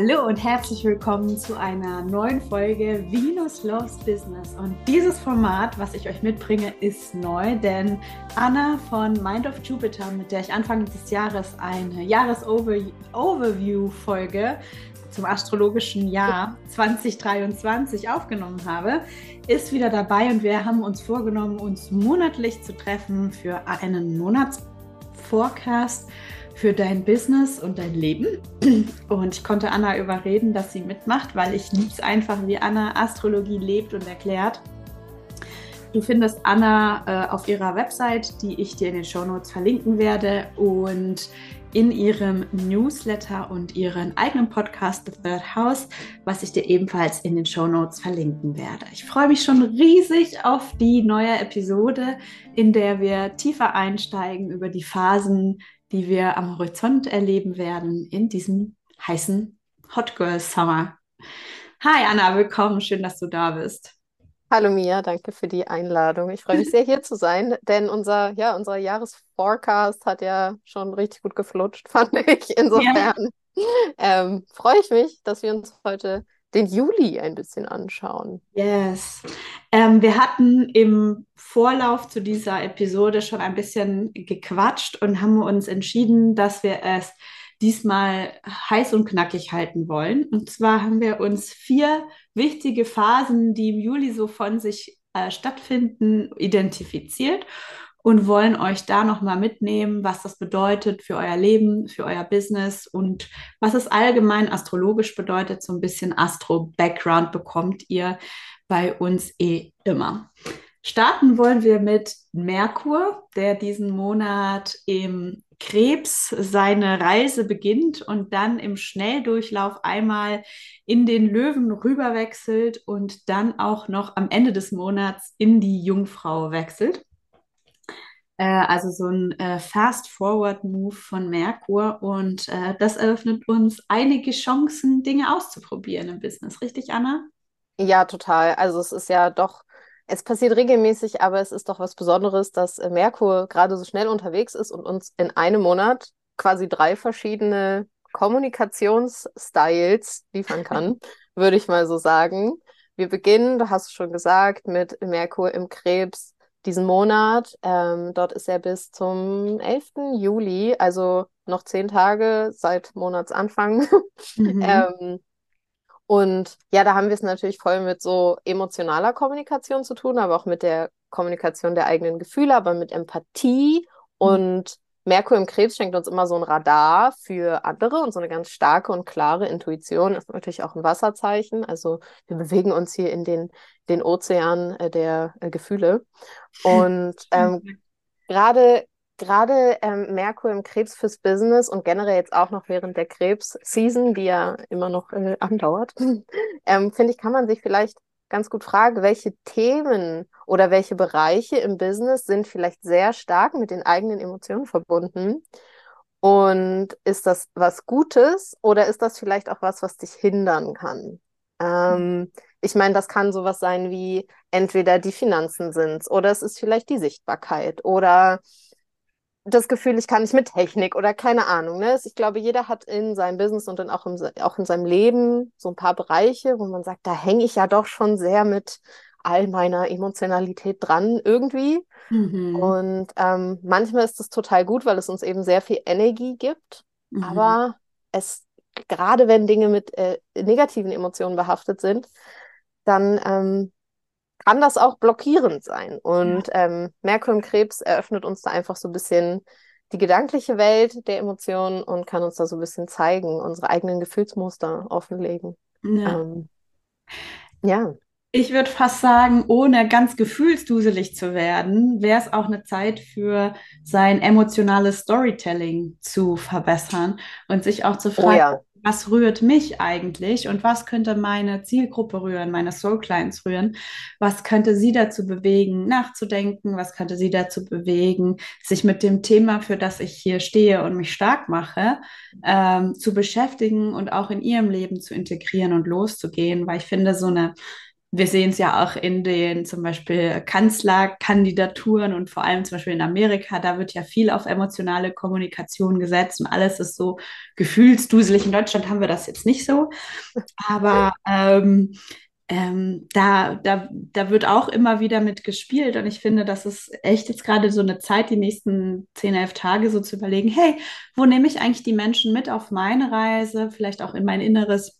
Hallo und herzlich willkommen zu einer neuen Folge Venus Loves Business. Und dieses Format, was ich euch mitbringe, ist neu, denn Anna von Mind of Jupiter, mit der ich Anfang des Jahres eine Jahresoverview-Folge zum astrologischen Jahr 2023 aufgenommen habe, ist wieder dabei und wir haben uns vorgenommen, uns monatlich zu treffen für einen Monatsforecast für dein Business und dein Leben. Und ich konnte Anna überreden, dass sie mitmacht, weil ich liebe es einfach, wie Anna Astrologie lebt und erklärt. Du findest Anna äh, auf ihrer Website, die ich dir in den Show Notes verlinken werde und in ihrem Newsletter und ihren eigenen Podcast The Third House, was ich dir ebenfalls in den Show Notes verlinken werde. Ich freue mich schon riesig auf die neue Episode, in der wir tiefer einsteigen über die Phasen die wir am Horizont erleben werden in diesem heißen Hot Girl Summer. Hi Anna, willkommen, schön, dass du da bist. Hallo Mia, danke für die Einladung. Ich freue mich sehr, hier zu sein, denn unser, ja, unser Jahresforecast hat ja schon richtig gut geflutscht, fand ich. Insofern ja. ähm, freue ich mich, dass wir uns heute den Juli ein bisschen anschauen. Yes. Ähm, wir hatten im Vorlauf zu dieser Episode schon ein bisschen gequatscht und haben uns entschieden, dass wir es diesmal heiß und knackig halten wollen. Und zwar haben wir uns vier wichtige Phasen, die im Juli so von sich äh, stattfinden, identifiziert und wollen euch da nochmal mitnehmen, was das bedeutet für euer Leben, für euer Business und was es allgemein astrologisch bedeutet. So ein bisschen Astro-Background bekommt ihr bei uns eh immer. Starten wollen wir mit Merkur, der diesen Monat im Krebs seine Reise beginnt und dann im Schnelldurchlauf einmal in den Löwen rüberwechselt und dann auch noch am Ende des Monats in die Jungfrau wechselt. Äh, also so ein äh, Fast-Forward-Move von Merkur. Und äh, das eröffnet uns einige Chancen, Dinge auszuprobieren im Business. Richtig, Anna? Ja, total. Also es ist ja doch, es passiert regelmäßig, aber es ist doch was Besonderes, dass Merkur gerade so schnell unterwegs ist und uns in einem Monat quasi drei verschiedene Kommunikationsstyles liefern kann, würde ich mal so sagen. Wir beginnen, du hast es schon gesagt, mit Merkur im Krebs diesen Monat. Ähm, dort ist er bis zum 11. Juli, also noch zehn Tage seit Monatsanfang. Mhm. ähm, und ja, da haben wir es natürlich voll mit so emotionaler Kommunikation zu tun, aber auch mit der Kommunikation der eigenen Gefühle, aber mit Empathie mhm. und Merkur im Krebs schenkt uns immer so ein Radar für andere und so eine ganz starke und klare Intuition. Ist natürlich auch ein Wasserzeichen. Also wir bewegen uns hier in den, den Ozean äh, der äh, Gefühle. Und ähm, gerade gerade ähm, Merkur im Krebs fürs Business und generell jetzt auch noch während der Krebs-Season, die ja immer noch äh, andauert, ähm, finde ich, kann man sich vielleicht ganz gut fragen, welche Themen oder welche Bereiche im Business sind vielleicht sehr stark mit den eigenen Emotionen verbunden. Und ist das was Gutes oder ist das vielleicht auch was, was dich hindern kann? Ähm, ich meine, das kann sowas sein wie entweder die Finanzen sind oder es ist vielleicht die Sichtbarkeit oder das Gefühl, ich kann nicht mit Technik oder keine Ahnung. Ne? Ich glaube, jeder hat in seinem Business und dann auch, im, auch in seinem Leben so ein paar Bereiche, wo man sagt, da hänge ich ja doch schon sehr mit all meiner Emotionalität dran irgendwie. Mhm. Und ähm, manchmal ist das total gut, weil es uns eben sehr viel Energie gibt. Mhm. Aber es, gerade wenn Dinge mit äh, negativen Emotionen behaftet sind, dann ähm, kann das auch blockierend sein. Und ähm, Merkur im Krebs eröffnet uns da einfach so ein bisschen die gedankliche Welt der Emotionen und kann uns da so ein bisschen zeigen, unsere eigenen Gefühlsmuster offenlegen. Ja. Ähm, ja. Ich würde fast sagen, ohne ganz gefühlsduselig zu werden, wäre es auch eine Zeit für sein emotionales Storytelling zu verbessern und sich auch zu fragen, oh ja was rührt mich eigentlich und was könnte meine Zielgruppe rühren, meine Soul Clients rühren, was könnte sie dazu bewegen, nachzudenken, was könnte sie dazu bewegen, sich mit dem Thema, für das ich hier stehe und mich stark mache, ähm, zu beschäftigen und auch in ihrem Leben zu integrieren und loszugehen, weil ich finde, so eine wir sehen es ja auch in den zum Beispiel Kanzlerkandidaturen und vor allem zum Beispiel in Amerika, da wird ja viel auf emotionale Kommunikation gesetzt und alles ist so gefühlsduselig. In Deutschland haben wir das jetzt nicht so, aber ähm, ähm, da, da, da wird auch immer wieder mit gespielt und ich finde, das ist echt jetzt gerade so eine Zeit, die nächsten 10, 11 Tage so zu überlegen, hey, wo nehme ich eigentlich die Menschen mit auf meine Reise, vielleicht auch in mein Inneres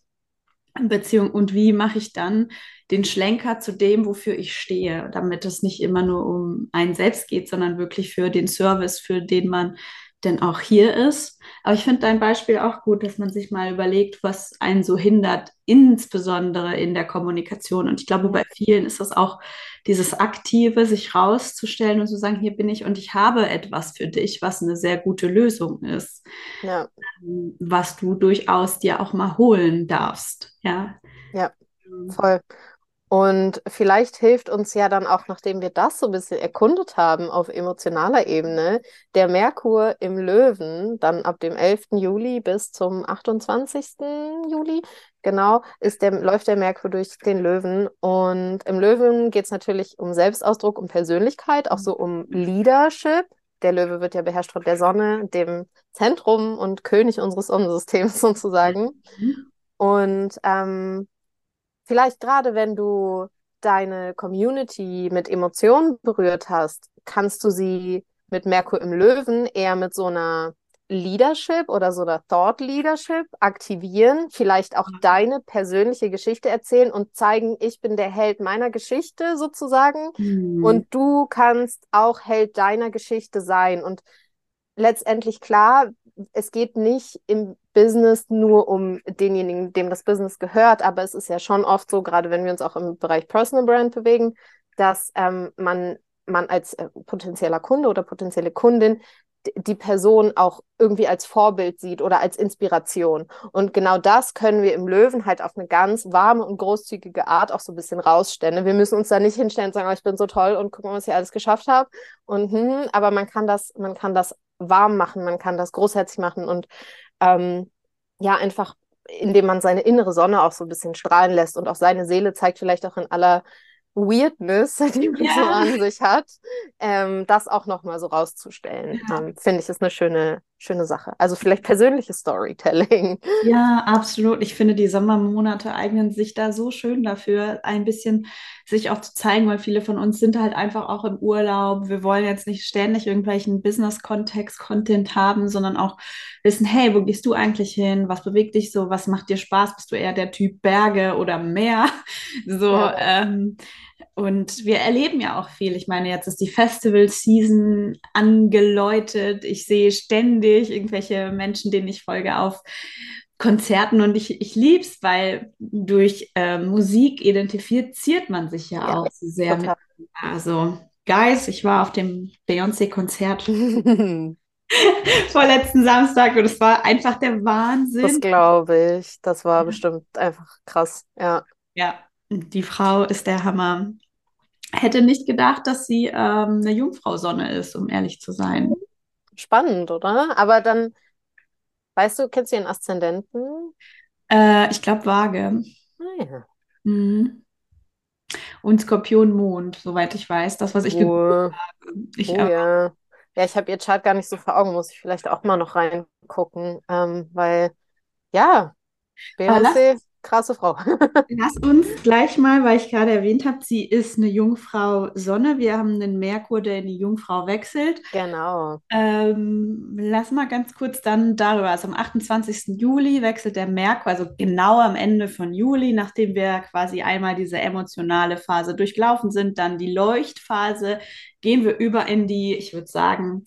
Beziehung und wie mache ich dann den Schlenker zu dem, wofür ich stehe, damit es nicht immer nur um einen selbst geht, sondern wirklich für den Service, für den man denn auch hier ist. Aber ich finde dein Beispiel auch gut, dass man sich mal überlegt, was einen so hindert, insbesondere in der Kommunikation. Und ich glaube, bei vielen ist das auch dieses Aktive, sich rauszustellen und zu sagen, hier bin ich und ich habe etwas für dich, was eine sehr gute Lösung ist. Ja. Was du durchaus dir auch mal holen darfst. Ja. Ja, voll. Und vielleicht hilft uns ja dann auch, nachdem wir das so ein bisschen erkundet haben auf emotionaler Ebene, der Merkur im Löwen, dann ab dem 11. Juli bis zum 28. Juli, genau, ist der, läuft der Merkur durch den Löwen. Und im Löwen geht es natürlich um Selbstausdruck, um Persönlichkeit, auch so um Leadership. Der Löwe wird ja beherrscht von der Sonne, dem Zentrum und König unseres Sonnensystems sozusagen. Mhm. Und ähm, vielleicht gerade wenn du deine Community mit Emotionen berührt hast, kannst du sie mit Merkur im Löwen eher mit so einer Leadership oder so einer Thought Leadership aktivieren, vielleicht auch deine persönliche Geschichte erzählen und zeigen, ich bin der Held meiner Geschichte sozusagen. Mhm. und du kannst auch Held deiner Geschichte sein. Und letztendlich klar, es geht nicht im Business nur um denjenigen, dem das Business gehört, aber es ist ja schon oft so, gerade wenn wir uns auch im Bereich Personal Brand bewegen, dass ähm, man, man als äh, potenzieller Kunde oder potenzielle Kundin die Person auch irgendwie als Vorbild sieht oder als Inspiration. Und genau das können wir im Löwen halt auf eine ganz warme und großzügige Art auch so ein bisschen rausstellen. Wir müssen uns da nicht hinstellen und sagen, oh, ich bin so toll und gucken, was ich alles geschafft habe. Und hm, aber man kann das, man kann das warm machen, man kann das großherzig machen und ähm, ja, einfach indem man seine innere Sonne auch so ein bisschen strahlen lässt und auch seine Seele zeigt vielleicht auch in aller Weirdness, die man ja. so an sich hat, ähm, das auch nochmal so rauszustellen, ja. ähm, finde ich, ist eine schöne, schöne Sache. Also vielleicht persönliches Storytelling. Ja, absolut. Ich finde, die Sommermonate eignen sich da so schön dafür, ein bisschen sich auch zu zeigen, weil viele von uns sind halt einfach auch im Urlaub. Wir wollen jetzt nicht ständig irgendwelchen Business-Kontext-Content haben, sondern auch wissen, hey, wo gehst du eigentlich hin? Was bewegt dich so? Was macht dir Spaß? Bist du eher der Typ Berge oder Meer? So, ja. ähm, und wir erleben ja auch viel. Ich meine, jetzt ist die Festival-Season angeläutet. Ich sehe ständig irgendwelche Menschen, denen ich folge, auf Konzerten und ich, ich liebe es, weil durch äh, Musik identifiziert man sich ja, ja auch sehr total. mit. Also, Guys, ich war auf dem Beyoncé-Konzert vorletzten Samstag und es war einfach der Wahnsinn. Das glaube ich. Das war bestimmt einfach krass, ja. Ja, die Frau ist der Hammer. Hätte nicht gedacht, dass sie ähm, eine Jungfrau-Sonne ist, um ehrlich zu sein. Spannend, oder? Aber dann Weißt du, kennst du ihren Aszendenten? Äh, ich glaube Waage. Ah, ja. Mhm. Und Skorpion Mond, soweit ich weiß. Das, was ich oh. habe. Ich, oh, ja. ja, ich habe ihr Chart gar nicht so vor Augen, muss ich vielleicht auch mal noch reingucken. Ähm, weil, ja, Beyoncé krasse Frau. Lass uns gleich mal, weil ich gerade erwähnt habe, sie ist eine Jungfrau Sonne. Wir haben einen Merkur, der in die Jungfrau wechselt. Genau. Ähm, lass mal ganz kurz dann darüber. Also am 28. Juli wechselt der Merkur, also genau am Ende von Juli, nachdem wir quasi einmal diese emotionale Phase durchlaufen sind, dann die Leuchtphase, gehen wir über in die, ich würde sagen,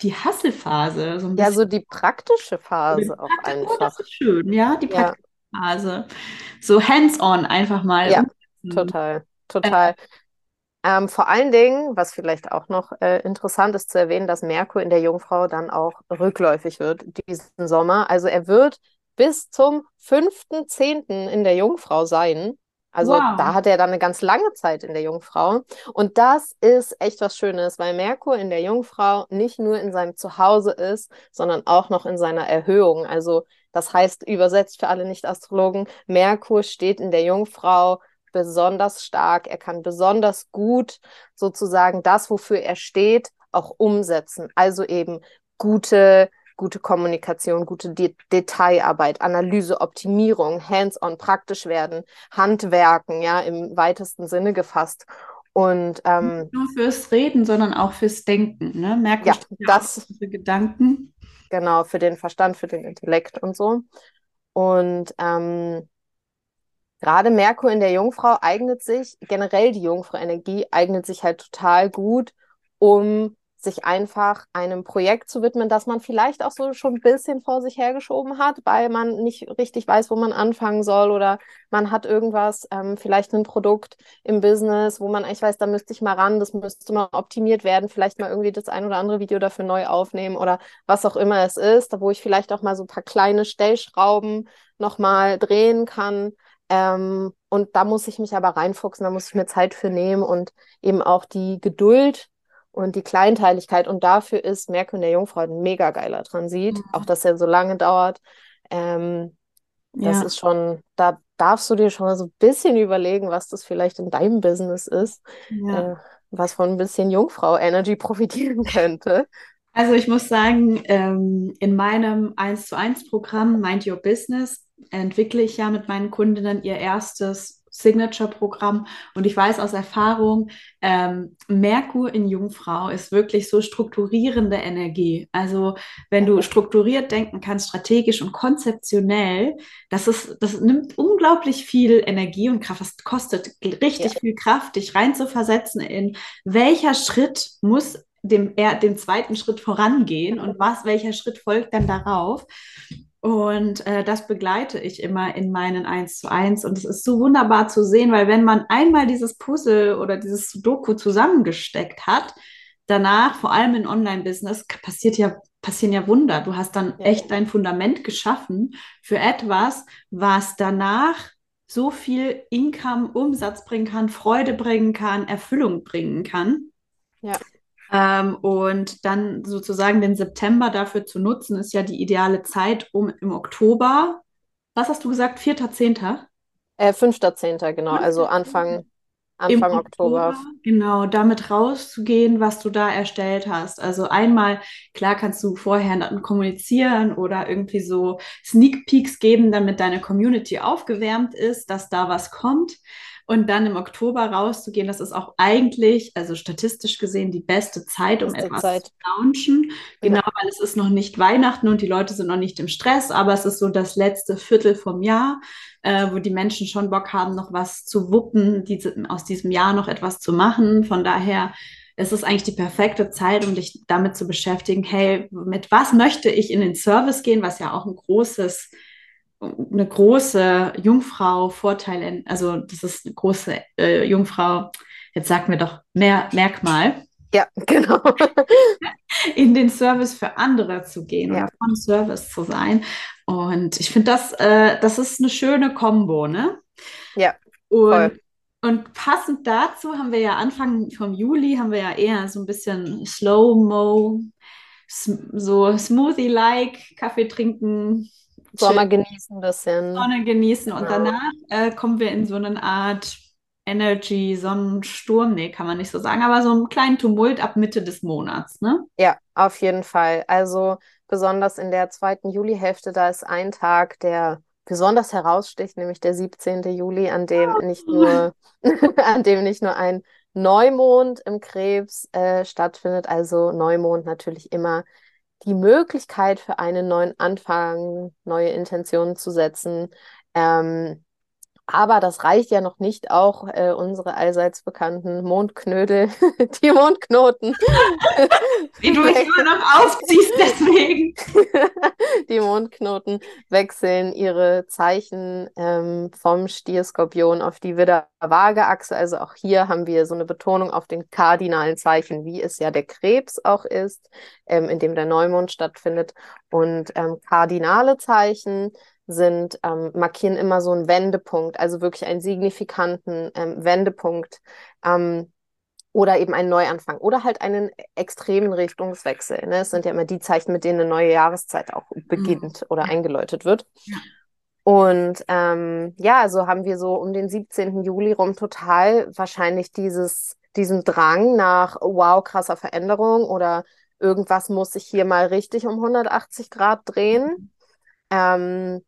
die Hasselphase. So ja, so die praktische Phase auch einfach. Oh, das ist schön, ja, die praktische ja. Phase. So hands-on einfach mal. Ja, total, total. Äh, ähm, vor allen Dingen, was vielleicht auch noch äh, interessant ist zu erwähnen, dass Merkur in der Jungfrau dann auch rückläufig wird diesen Sommer. Also er wird bis zum 5.10. in der Jungfrau sein. Also wow. da hat er dann eine ganz lange Zeit in der Jungfrau. Und das ist echt was Schönes, weil Merkur in der Jungfrau nicht nur in seinem Zuhause ist, sondern auch noch in seiner Erhöhung. Also das heißt, übersetzt für alle Nicht-Astrologen, Merkur steht in der Jungfrau besonders stark, er kann besonders gut sozusagen das, wofür er steht, auch umsetzen. Also eben gute, gute Kommunikation, gute De Detailarbeit, Analyse, Optimierung, hands-on, praktisch werden, Handwerken, ja, im weitesten Sinne gefasst. Und ähm, nicht nur fürs Reden, sondern auch fürs Denken, ne? Merkst ja, das für Gedanken. Genau, für den Verstand, für den Intellekt und so. Und ähm, gerade Merkur in der Jungfrau eignet sich, generell die Jungfrau-Energie eignet sich halt total gut, um sich einfach einem Projekt zu widmen, das man vielleicht auch so schon ein bisschen vor sich hergeschoben hat, weil man nicht richtig weiß, wo man anfangen soll oder man hat irgendwas, ähm, vielleicht ein Produkt im Business, wo man eigentlich weiß, da müsste ich mal ran, das müsste mal optimiert werden, vielleicht mal irgendwie das ein oder andere Video dafür neu aufnehmen oder was auch immer es ist, wo ich vielleicht auch mal so ein paar kleine Stellschrauben nochmal drehen kann. Ähm, und da muss ich mich aber reinfuchsen, da muss ich mir Zeit für nehmen und eben auch die Geduld und die Kleinteiligkeit. Und dafür ist Merkur in der Jungfrau ein mega geiler Transit. Mhm. Auch, dass er so lange dauert. Ähm, das ja. ist schon, da darfst du dir schon mal so ein bisschen überlegen, was das vielleicht in deinem Business ist, ja. äh, was von ein bisschen Jungfrau-Energy profitieren könnte. Also ich muss sagen, ähm, in meinem 1 zu 1 Programm Mind Your Business entwickle ich ja mit meinen Kundinnen ihr erstes Signature-Programm. Und ich weiß aus Erfahrung, ähm, Merkur in Jungfrau ist wirklich so strukturierende Energie. Also wenn du strukturiert denken kannst, strategisch und konzeptionell, das ist, das nimmt unglaublich viel Energie und Kraft. Das kostet richtig ja. viel Kraft, dich reinzuversetzen in welcher Schritt muss dem, dem zweiten Schritt vorangehen und was, welcher Schritt folgt dann darauf. Und äh, das begleite ich immer in meinen 1 zu 1. Und es ist so wunderbar zu sehen, weil wenn man einmal dieses Puzzle oder dieses Doku zusammengesteckt hat, danach, vor allem im Online-Business, passiert ja, passieren ja Wunder. Du hast dann ja. echt dein Fundament geschaffen für etwas, was danach so viel Income, Umsatz bringen kann, Freude bringen kann, Erfüllung bringen kann. Ja. Ähm, und dann sozusagen den September dafür zu nutzen, ist ja die ideale Zeit, um im Oktober, was hast du gesagt, 4.10.? Äh, 5.10., genau, 5. also Anfang, Anfang Oktober, Oktober. Genau, damit rauszugehen, was du da erstellt hast. Also einmal, klar kannst du vorher dann kommunizieren oder irgendwie so Sneak Peeks geben, damit deine Community aufgewärmt ist, dass da was kommt und dann im Oktober rauszugehen, das ist auch eigentlich, also statistisch gesehen, die beste Zeit, um beste etwas Zeit. zu launchen. Genau, ja. weil es ist noch nicht Weihnachten und die Leute sind noch nicht im Stress, aber es ist so das letzte Viertel vom Jahr, äh, wo die Menschen schon Bock haben, noch was zu wuppen, diese, aus diesem Jahr noch etwas zu machen. Von daher es ist eigentlich die perfekte Zeit, um dich damit zu beschäftigen, hey, mit was möchte ich in den Service gehen, was ja auch ein großes eine große Jungfrau Vorteile, also das ist eine große äh, Jungfrau, jetzt sag mir doch mehr Merkmal. Ja, genau. in den Service für andere zu gehen ja. und von Service zu sein. Und ich finde, das, äh, das ist eine schöne Kombo, ne? Ja. Und, und passend dazu haben wir ja Anfang vom Juli haben wir ja eher so ein bisschen Slow-Mo, so Smoothie-like, Kaffee trinken, Sommer genießen ein bisschen. Sonne genießen genau. und danach äh, kommen wir in so eine Art Energy, Sonnensturm, nee, kann man nicht so sagen, aber so einen kleinen Tumult ab Mitte des Monats, ne? Ja, auf jeden Fall. Also besonders in der zweiten Julihälfte, da ist ein Tag, der besonders heraussticht, nämlich der 17. Juli, an dem oh. nicht nur, an dem nicht nur ein Neumond im Krebs äh, stattfindet, also Neumond natürlich immer die Möglichkeit für einen neuen Anfang, neue Intentionen zu setzen. Ähm, aber das reicht ja noch nicht, auch äh, unsere allseits bekannten Mondknödel, die Mondknoten. Die du mich immer noch aufziehst, deswegen. die Mondknoten wechseln ihre Zeichen ähm, vom Stier-Skorpion auf die Widder-Waage-Achse. Also auch hier haben wir so eine Betonung auf den kardinalen Zeichen, wie es ja der Krebs auch ist, ähm, in dem der Neumond stattfindet. Und ähm, kardinale Zeichen sind, ähm, markieren immer so einen Wendepunkt, also wirklich einen signifikanten ähm, Wendepunkt ähm, oder eben einen Neuanfang oder halt einen extremen Richtungswechsel. Ne? Es sind ja immer die Zeichen, mit denen eine neue Jahreszeit auch beginnt mhm. oder eingeläutet wird. Ja. Und ähm, ja, also haben wir so um den 17. Juli rum total wahrscheinlich dieses, diesen Drang nach, wow, krasser Veränderung oder irgendwas muss sich hier mal richtig um 180 Grad drehen. Ähm,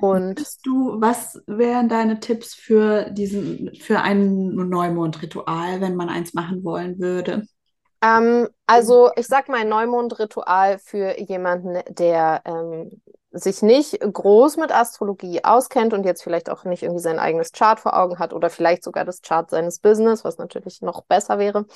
und du, was wären deine Tipps für diesen, für ein Neumondritual, wenn man eins machen wollen würde? Ähm, also ich sag mal ein Neumondritual für jemanden, der ähm, sich nicht groß mit Astrologie auskennt und jetzt vielleicht auch nicht irgendwie sein eigenes Chart vor Augen hat oder vielleicht sogar das Chart seines Business, was natürlich noch besser wäre.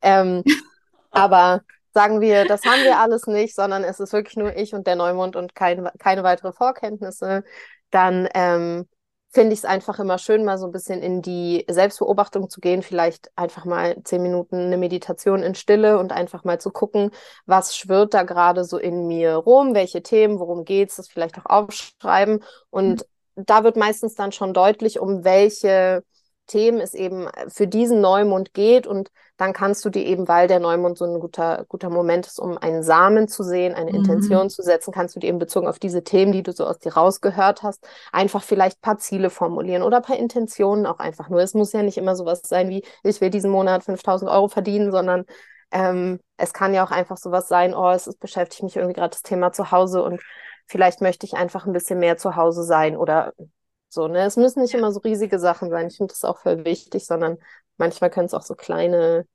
Ähm, aber sagen wir, das haben wir alles nicht, sondern es ist wirklich nur ich und der Neumond und kein, keine weitere Vorkenntnisse, dann ähm, finde ich es einfach immer schön, mal so ein bisschen in die Selbstbeobachtung zu gehen, vielleicht einfach mal zehn Minuten eine Meditation in Stille und einfach mal zu gucken, was schwirrt da gerade so in mir rum, welche Themen, worum geht's, das vielleicht auch aufschreiben. Und mhm. da wird meistens dann schon deutlich, um welche Themen es eben für diesen Neumond geht und dann kannst du dir eben, weil der Neumond so ein guter, guter Moment ist, um einen Samen zu sehen, eine mhm. Intention zu setzen, kannst du dir eben bezogen auf diese Themen, die du so aus dir rausgehört hast, einfach vielleicht ein paar Ziele formulieren oder ein paar Intentionen auch einfach nur. Es muss ja nicht immer sowas sein wie, ich will diesen Monat 5000 Euro verdienen, sondern ähm, es kann ja auch einfach sowas sein, oh, es ist, beschäftigt mich irgendwie gerade das Thema zu Hause und vielleicht möchte ich einfach ein bisschen mehr zu Hause sein oder so, ne? Es müssen nicht immer so riesige Sachen sein. Ich finde das auch voll wichtig, sondern manchmal können es auch so kleine,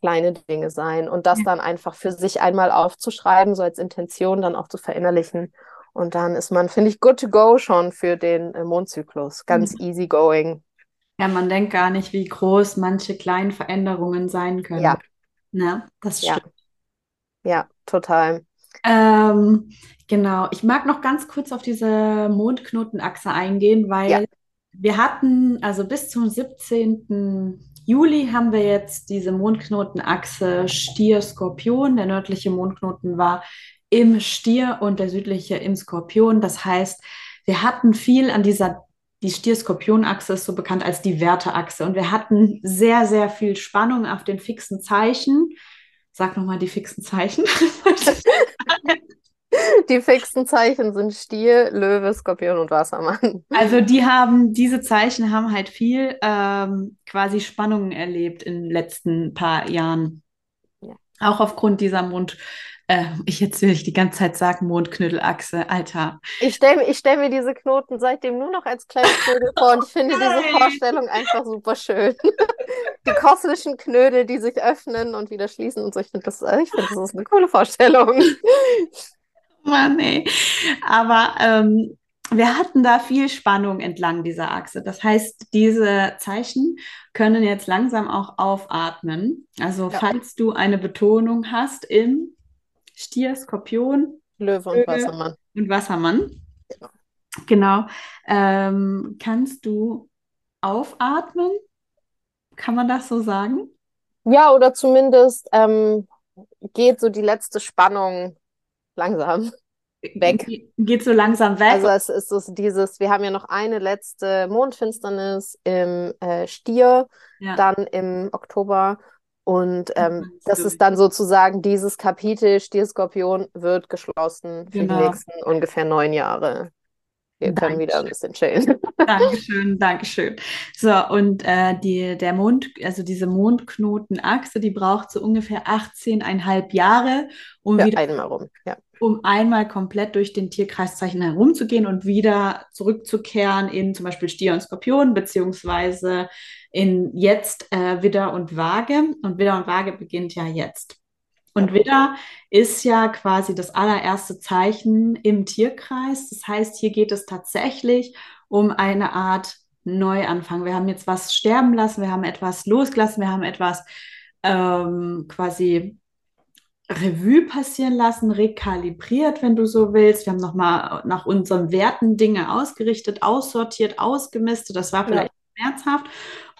kleine Dinge sein. Und das ja. dann einfach für sich einmal aufzuschreiben, so als Intention dann auch zu verinnerlichen. Und dann ist man, finde ich, good to go schon für den äh, Mondzyklus. Ganz mhm. easy going. Ja, man denkt gar nicht, wie groß manche kleinen Veränderungen sein können. Ja. Ne? Das stimmt. Ja, ja total. Ähm, genau. Ich mag noch ganz kurz auf diese Mondknotenachse eingehen, weil ja. wir hatten, also bis zum 17. Juli haben wir jetzt diese Mondknotenachse Stier-Skorpion. Der nördliche Mondknoten war im Stier und der südliche im Skorpion. Das heißt, wir hatten viel an dieser, die Stier-Skorpion-Achse ist so bekannt als die Werteachse. Und wir hatten sehr, sehr viel Spannung auf den fixen Zeichen. Sag nochmal die fixen Zeichen. Die fixen Zeichen sind Stier, Löwe, Skorpion und Wassermann. Also die haben, diese Zeichen haben halt viel ähm, quasi Spannungen erlebt in den letzten paar Jahren. Ja. Auch aufgrund dieser Mond, äh, ich jetzt will ich die ganze Zeit sagen, Mondknödelachse, Alter. Ich stelle ich stell mir diese Knoten seitdem nur noch als kleine Knödel vor und ich finde diese Vorstellung einfach super schön. die kosmischen Knödel, die sich öffnen und wieder schließen und so. Ich finde das, ich find, das ist eine coole Vorstellung. Mann, ey. Aber ähm, wir hatten da viel Spannung entlang dieser Achse. Das heißt, diese Zeichen können jetzt langsam auch aufatmen. Also ja. falls du eine Betonung hast im Stier, Skorpion, Löwe und Wassermann. Und Wassermann. Genau. genau. Ähm, kannst du aufatmen? Kann man das so sagen? Ja, oder zumindest ähm, geht so die letzte Spannung langsam weg. Geht so langsam weg. Also es ist so dieses, wir haben ja noch eine letzte Mondfinsternis im äh, Stier, ja. dann im Oktober. Und ähm, das ist dann sozusagen dieses Kapitel Stier-Skorpion wird geschlossen für genau. die nächsten ungefähr neun Jahre. Wir können wieder ein bisschen chillen. Dankeschön, Dankeschön. So, und äh, die, der Mond, also diese Mondknotenachse, die braucht so ungefähr 18,5 Jahre, um ja, wieder einmal rum, ja. Um einmal komplett durch den Tierkreiszeichen herumzugehen und wieder zurückzukehren in zum Beispiel Stier und Skorpion, beziehungsweise in jetzt äh, Widder und Waage. Und Widder und Waage beginnt ja jetzt. Und Widder ist ja quasi das allererste Zeichen im Tierkreis. Das heißt, hier geht es tatsächlich um eine Art Neuanfang. Wir haben jetzt was sterben lassen, wir haben etwas losgelassen, wir haben etwas ähm, quasi Revue passieren lassen, rekalibriert, wenn du so willst. Wir haben nochmal nach unseren Werten Dinge ausgerichtet, aussortiert, ausgemistet. Das war vielleicht ja. schmerzhaft.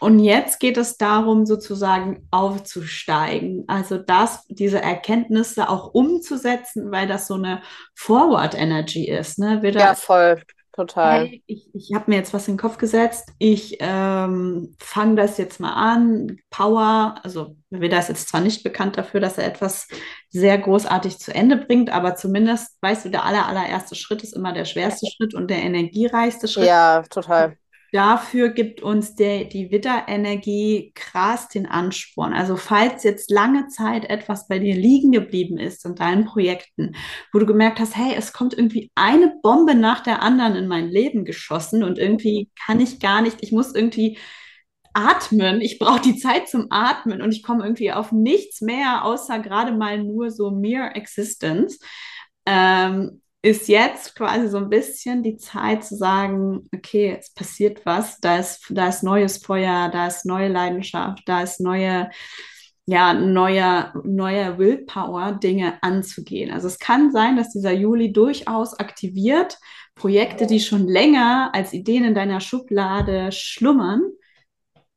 Und jetzt geht es darum, sozusagen aufzusteigen. Also das, diese Erkenntnisse auch umzusetzen, weil das so eine Forward Energy ist. Ne? Wieder, ja, voll. Total. hey, ich, ich habe mir jetzt was in den Kopf gesetzt, ich ähm, fange das jetzt mal an, Power, also Veda ist jetzt zwar nicht bekannt dafür, dass er etwas sehr großartig zu Ende bringt, aber zumindest, weißt du, der aller, allererste Schritt ist immer der schwerste Schritt und der energiereichste Schritt. Ja, total. Dafür gibt uns der, die Widderenergie krass den Ansporn. Also falls jetzt lange Zeit etwas bei dir liegen geblieben ist in deinen Projekten, wo du gemerkt hast, hey, es kommt irgendwie eine Bombe nach der anderen in mein Leben geschossen und irgendwie kann ich gar nicht, ich muss irgendwie atmen, ich brauche die Zeit zum Atmen und ich komme irgendwie auf nichts mehr, außer gerade mal nur so mere existence. Ähm, ist jetzt quasi so ein bisschen die Zeit zu sagen, okay, es passiert was, da ist, da ist neues Feuer, da ist neue Leidenschaft, da ist neue, ja, neuer, neuer Willpower, Dinge anzugehen. Also es kann sein, dass dieser Juli durchaus aktiviert, Projekte, die schon länger als Ideen in deiner Schublade schlummern,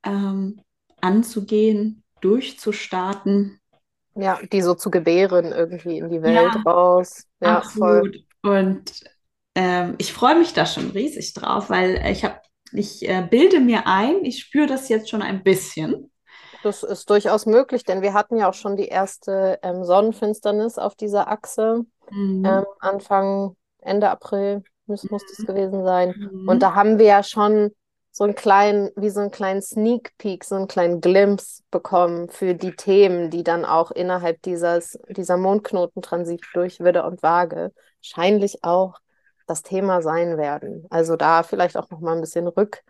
ähm, anzugehen, durchzustarten. Ja, die so zu gebären irgendwie in die Welt ja, raus. Ja, absolut. Voll. Und ähm, ich freue mich da schon riesig drauf, weil ich habe, ich äh, bilde mir ein, ich spüre das jetzt schon ein bisschen. Das ist durchaus möglich, denn wir hatten ja auch schon die erste ähm, Sonnenfinsternis auf dieser Achse. Mhm. Ähm, Anfang, Ende April muss, muss das mhm. gewesen sein. Mhm. Und da haben wir ja schon so einen kleinen, wie so einen kleinen Sneak Peek, so einen kleinen Glimpse bekommen für die Themen, die dann auch innerhalb dieses, dieser Mondknotentransit durch Widder und Waage wahrscheinlich auch das Thema sein werden. Also da vielleicht auch noch mal ein bisschen rück,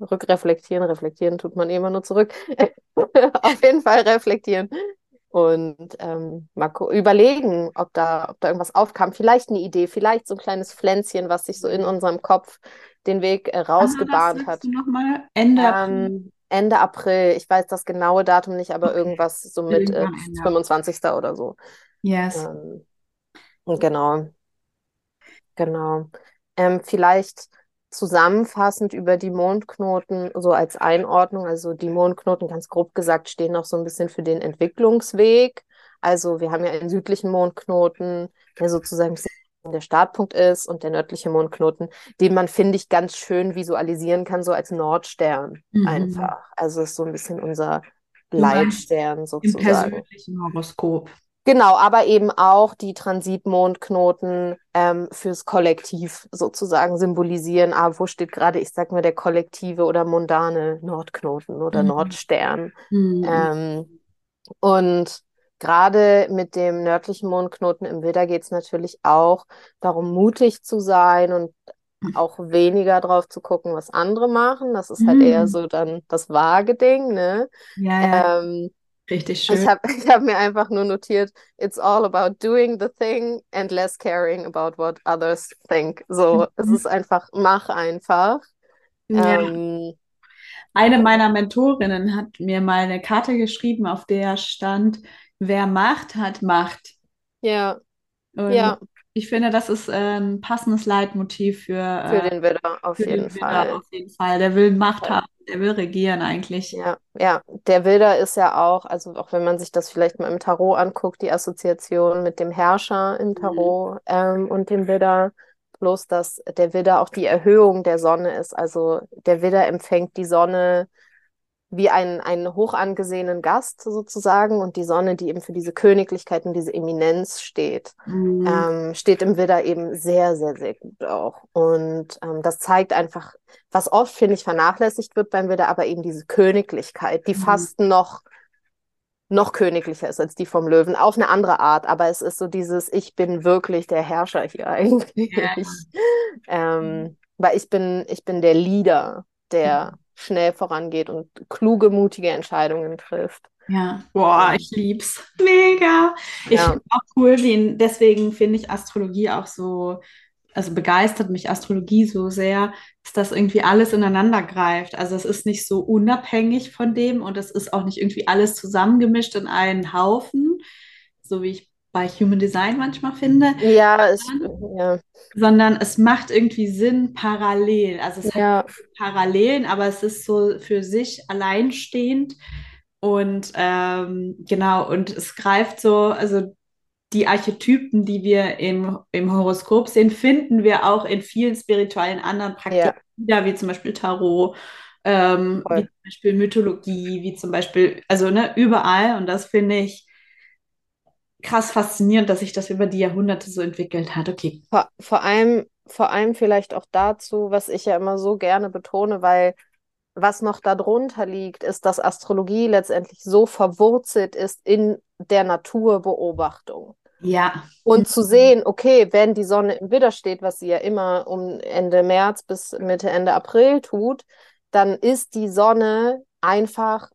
rückreflektieren. Reflektieren tut man immer nur zurück. Auf jeden Fall reflektieren. Und ähm, mal überlegen, ob da, ob da irgendwas aufkam. Vielleicht eine Idee, vielleicht so ein kleines Pflänzchen, was sich so in unserem Kopf den Weg äh, rausgebahnt hat. Du noch mal? Ende ähm, Ende April. Ich weiß das genaue Datum nicht, aber okay. irgendwas so mit äh, 25. oder so. Yes. Ähm, genau. Genau. Ähm, vielleicht zusammenfassend über die Mondknoten, so als Einordnung. Also die Mondknoten, ganz grob gesagt, stehen noch so ein bisschen für den Entwicklungsweg. Also wir haben ja einen südlichen Mondknoten, der sozusagen der Startpunkt ist und der nördliche Mondknoten, den man, finde ich, ganz schön visualisieren kann, so als Nordstern mhm. einfach. Also ist so ein bisschen unser Leitstern sozusagen. Im persönlichen Horoskop. Genau, aber eben auch die Transitmondknoten ähm, fürs Kollektiv sozusagen symbolisieren. Ah, wo steht gerade, ich sag mal, der kollektive oder mundane Nordknoten oder mhm. Nordstern. Mhm. Ähm, und gerade mit dem nördlichen Mondknoten im Widder geht es natürlich auch darum, mutig zu sein und auch weniger drauf zu gucken, was andere machen. Das ist halt mhm. eher so dann das vage Ding, ne? Ja, ja. Ähm, Richtig schön. Ich habe hab mir einfach nur notiert, it's all about doing the thing and less caring about what others think. So, mhm. es ist einfach, mach einfach. Ja. Ähm, eine meiner Mentorinnen hat mir mal eine Karte geschrieben, auf der stand, wer Macht hat, Macht. Ja. Und ja. Ich finde, das ist äh, ein passendes Leitmotiv für, für äh, den Widder, auf jeden Fall. Widder, auf jeden Fall. Der will Macht haben, der will regieren eigentlich. Ja, ja. Der Widder ist ja auch, also auch wenn man sich das vielleicht mal im Tarot anguckt, die Assoziation mit dem Herrscher im mhm. Tarot mhm. ähm, und dem Widder. Bloß, dass der Widder auch die Erhöhung der Sonne ist. Also der Widder empfängt die Sonne wie einen, einen hoch angesehenen Gast sozusagen und die Sonne, die eben für diese Königlichkeit und diese Eminenz steht, mhm. ähm, steht im Widder eben sehr, sehr, sehr gut auch. Und ähm, das zeigt einfach, was oft, finde ich, vernachlässigt wird beim Widder, aber eben diese Königlichkeit, die mhm. fast noch noch königlicher ist als die vom Löwen, auf eine andere Art, aber es ist so dieses, ich bin wirklich der Herrscher hier eigentlich. Ja. ähm, weil ich bin, ich bin der Leader, der, schnell vorangeht und kluge, mutige Entscheidungen trifft. Ja, boah, ich lieb's. Mega. Ich ja. finde auch cool, wie, deswegen finde ich Astrologie auch so, also begeistert mich Astrologie so sehr, dass das irgendwie alles ineinander greift. Also es ist nicht so unabhängig von dem und es ist auch nicht irgendwie alles zusammengemischt in einen Haufen, so wie ich bei Human Design manchmal finde. Ja, es, ja. Sondern es macht irgendwie Sinn parallel. Also es ja. hat Parallelen, aber es ist so für sich alleinstehend. Und ähm, genau, und es greift so, also die Archetypen, die wir im, im Horoskop sehen, finden wir auch in vielen spirituellen anderen Praktiken ja. wie zum Beispiel Tarot, ähm, wie zum Beispiel Mythologie, wie zum Beispiel, also ne, überall. Und das finde ich krass faszinierend, dass sich das über die Jahrhunderte so entwickelt hat. Okay. Vor, vor allem, vor allem vielleicht auch dazu, was ich ja immer so gerne betone, weil was noch darunter liegt, ist, dass Astrologie letztendlich so verwurzelt ist in der Naturbeobachtung. Ja. Und zu sehen, okay, wenn die Sonne im Widder steht, was sie ja immer um Ende März bis Mitte, Ende April tut, dann ist die Sonne einfach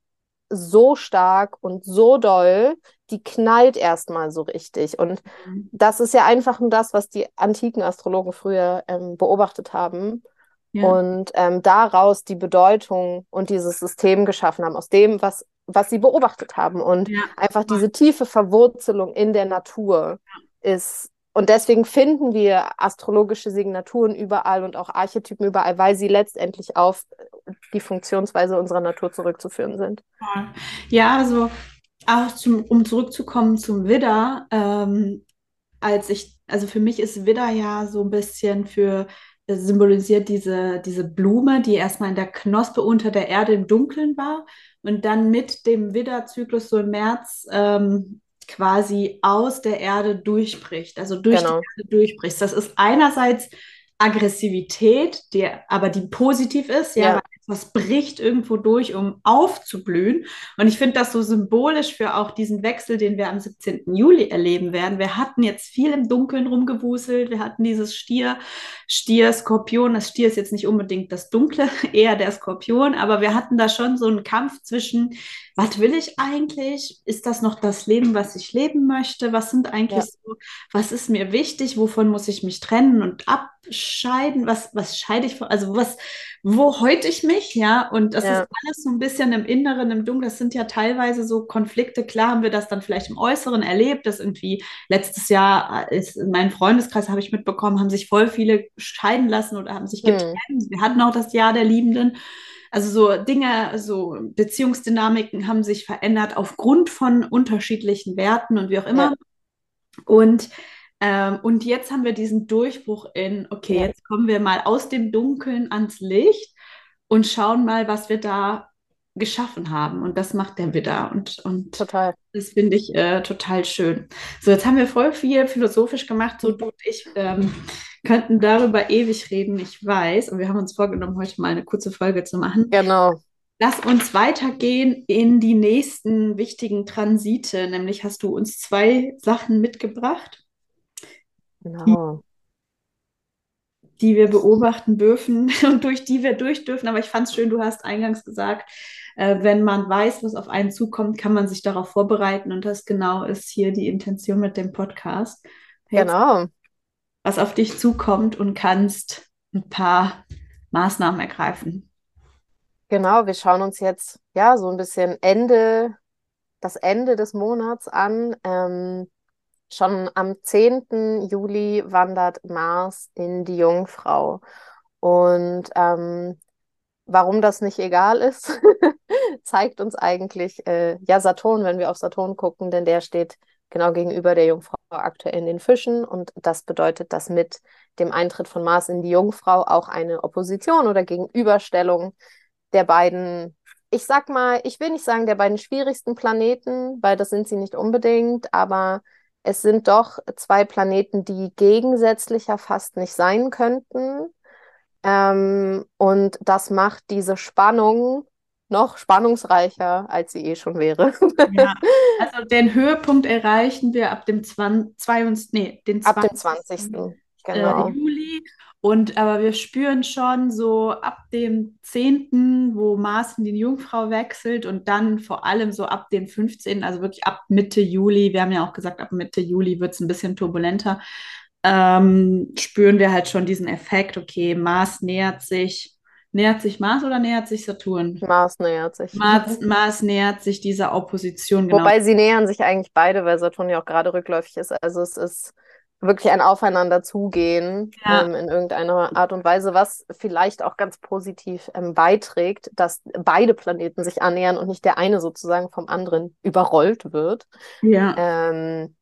so stark und so doll, die knallt erstmal so richtig. Und mhm. das ist ja einfach nur das, was die antiken Astrologen früher ähm, beobachtet haben. Ja. Und ähm, daraus die Bedeutung und dieses System geschaffen haben, aus dem, was, was sie beobachtet haben. Und ja. einfach diese tiefe Verwurzelung in der Natur ja. ist und deswegen finden wir astrologische Signaturen überall und auch Archetypen überall, weil sie letztendlich auf die Funktionsweise unserer Natur zurückzuführen sind. Ja, also auch zum, um zurückzukommen zum Widder, ähm, als ich, also für mich ist Widder ja so ein bisschen für symbolisiert diese, diese Blume, die erstmal in der Knospe unter der Erde im Dunkeln war und dann mit dem Widderzyklus so im März ähm, quasi aus der Erde durchbricht, also durch genau. die Erde durchbricht. Das ist einerseits Aggressivität, die, aber die positiv ist, ja, ja was bricht irgendwo durch, um aufzublühen. Und ich finde das so symbolisch für auch diesen Wechsel, den wir am 17. Juli erleben werden. Wir hatten jetzt viel im Dunkeln rumgewuselt. Wir hatten dieses Stier, Stier, Skorpion. Das Stier ist jetzt nicht unbedingt das Dunkle, eher der Skorpion. Aber wir hatten da schon so einen Kampf zwischen, was will ich eigentlich? Ist das noch das Leben, was ich leben möchte? Was sind eigentlich ja. so, was ist mir wichtig? Wovon muss ich mich trennen und abscheiden? Was, was scheide ich von? Also was, wo heute ich mich, ja, und das ja. ist alles so ein bisschen im Inneren, im Dunkeln. Das sind ja teilweise so Konflikte. Klar haben wir das dann vielleicht im Äußeren erlebt, dass irgendwie letztes Jahr ist in meinem Freundeskreis habe ich mitbekommen, haben sich voll viele scheiden lassen oder haben sich hm. getrennt. Hm. Wir hatten auch das Jahr der Liebenden. Also so Dinge, so Beziehungsdynamiken haben sich verändert aufgrund von unterschiedlichen Werten und wie auch immer. Ja. Und ähm, und jetzt haben wir diesen Durchbruch in, okay, jetzt kommen wir mal aus dem Dunkeln ans Licht und schauen mal, was wir da geschaffen haben. Und das macht der Widder. Und, und total. das finde ich äh, total schön. So, jetzt haben wir voll viel philosophisch gemacht. So, du und ich ähm, könnten darüber ewig reden, ich weiß. Und wir haben uns vorgenommen, heute mal eine kurze Folge zu machen. Genau. Lass uns weitergehen in die nächsten wichtigen Transite. Nämlich hast du uns zwei Sachen mitgebracht. Genau. Die, wir beobachten dürfen und durch die wir durch dürfen. Aber ich fand es schön, du hast eingangs gesagt, äh, wenn man weiß, was auf einen zukommt, kann man sich darauf vorbereiten. Und das genau ist hier die Intention mit dem Podcast. Jetzt, genau. Was auf dich zukommt und kannst ein paar Maßnahmen ergreifen. Genau, wir schauen uns jetzt ja so ein bisschen Ende, das Ende des Monats an. Ähm, Schon am 10. Juli wandert Mars in die Jungfrau. Und ähm, warum das nicht egal ist, zeigt uns eigentlich äh, ja Saturn, wenn wir auf Saturn gucken, denn der steht genau gegenüber der Jungfrau aktuell in den Fischen. Und das bedeutet, dass mit dem Eintritt von Mars in die Jungfrau auch eine Opposition oder Gegenüberstellung der beiden, ich sag mal, ich will nicht sagen der beiden schwierigsten Planeten, weil das sind sie nicht unbedingt, aber es sind doch zwei Planeten, die gegensätzlicher fast nicht sein könnten. Ähm, und das macht diese Spannung noch spannungsreicher, als sie eh schon wäre. ja, also den Höhepunkt erreichen wir ab dem 20, 22, nee, den 20. Ab dem 20. Genau. Äh, Juli und aber wir spüren schon so ab dem 10., wo Mars in die Jungfrau wechselt und dann vor allem so ab dem 15., also wirklich ab Mitte Juli, wir haben ja auch gesagt, ab Mitte Juli wird es ein bisschen turbulenter, ähm, spüren wir halt schon diesen Effekt, okay, Mars nähert sich. Nähert sich Mars oder nähert sich Saturn? Mars nähert sich. Mars, Mars nähert sich dieser Opposition. Genau. Wobei sie nähern sich eigentlich beide, weil Saturn ja auch gerade rückläufig ist. Also es ist wirklich ein Aufeinander zugehen ja. ähm, in irgendeiner Art und Weise, was vielleicht auch ganz positiv ähm, beiträgt, dass beide Planeten sich annähern und nicht der eine sozusagen vom anderen überrollt wird. Ja. Ähm,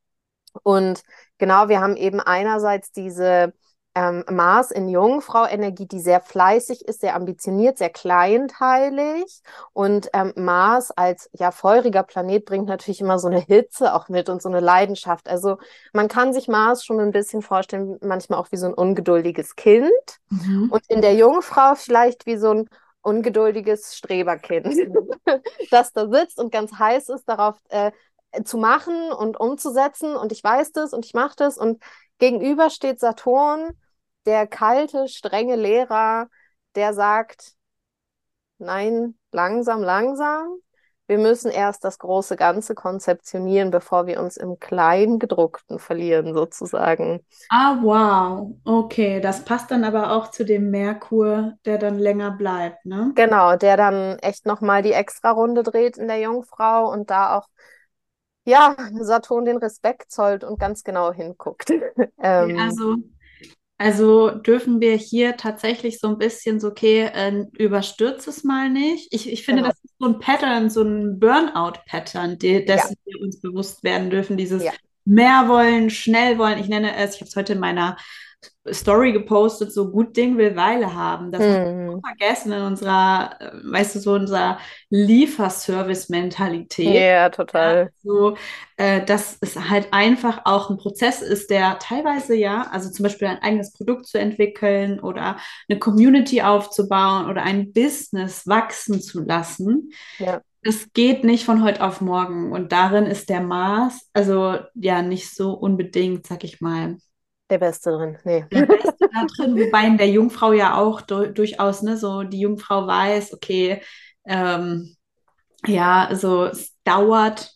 Und genau, wir haben eben einerseits diese ähm, Mars in Jungfrau-Energie, die sehr fleißig ist, sehr ambitioniert, sehr kleinteilig. Und ähm, Mars als ja feuriger Planet bringt natürlich immer so eine Hitze auch mit und so eine Leidenschaft. Also man kann sich Mars schon ein bisschen vorstellen, manchmal auch wie so ein ungeduldiges Kind. Mhm. Und in der Jungfrau vielleicht wie so ein ungeduldiges Streberkind, das da sitzt und ganz heiß ist, darauf äh, zu machen und umzusetzen. Und ich weiß das und ich mache das. Und gegenüber steht Saturn, der kalte, strenge Lehrer, der sagt, nein, langsam, langsam. Wir müssen erst das große Ganze konzeptionieren, bevor wir uns im Kleingedruckten verlieren, sozusagen. Ah, wow. Okay, das passt dann aber auch zu dem Merkur, der dann länger bleibt, ne? Genau, der dann echt nochmal die Extra-Runde dreht in der Jungfrau und da auch, ja, Saturn den Respekt zollt und ganz genau hinguckt. ähm, also also dürfen wir hier tatsächlich so ein bisschen so, okay, äh, überstürze es mal nicht. Ich, ich finde, genau. das ist so ein Pattern, so ein Burnout-Pattern, dessen ja. wir uns bewusst werden dürfen, dieses ja. mehr wollen, schnell wollen. Ich nenne es, ich habe es heute in meiner Story gepostet, so gut Ding will Weile haben. Das mhm. vergessen in unserer, äh, weißt du, so unserer Lieferservice-Mentalität. Ja, total. Ja, so, äh, dass es halt einfach auch ein Prozess ist, der teilweise ja, also zum Beispiel ein eigenes Produkt zu entwickeln oder eine Community aufzubauen oder ein Business wachsen zu lassen. Ja. Es geht nicht von heute auf morgen und darin ist der Maß, also ja, nicht so unbedingt, sag ich mal, der Beste drin, nee. Der Beste da drin, wobei in der Jungfrau ja auch du durchaus, ne, so die Jungfrau weiß, okay, ähm, ja, also es dauert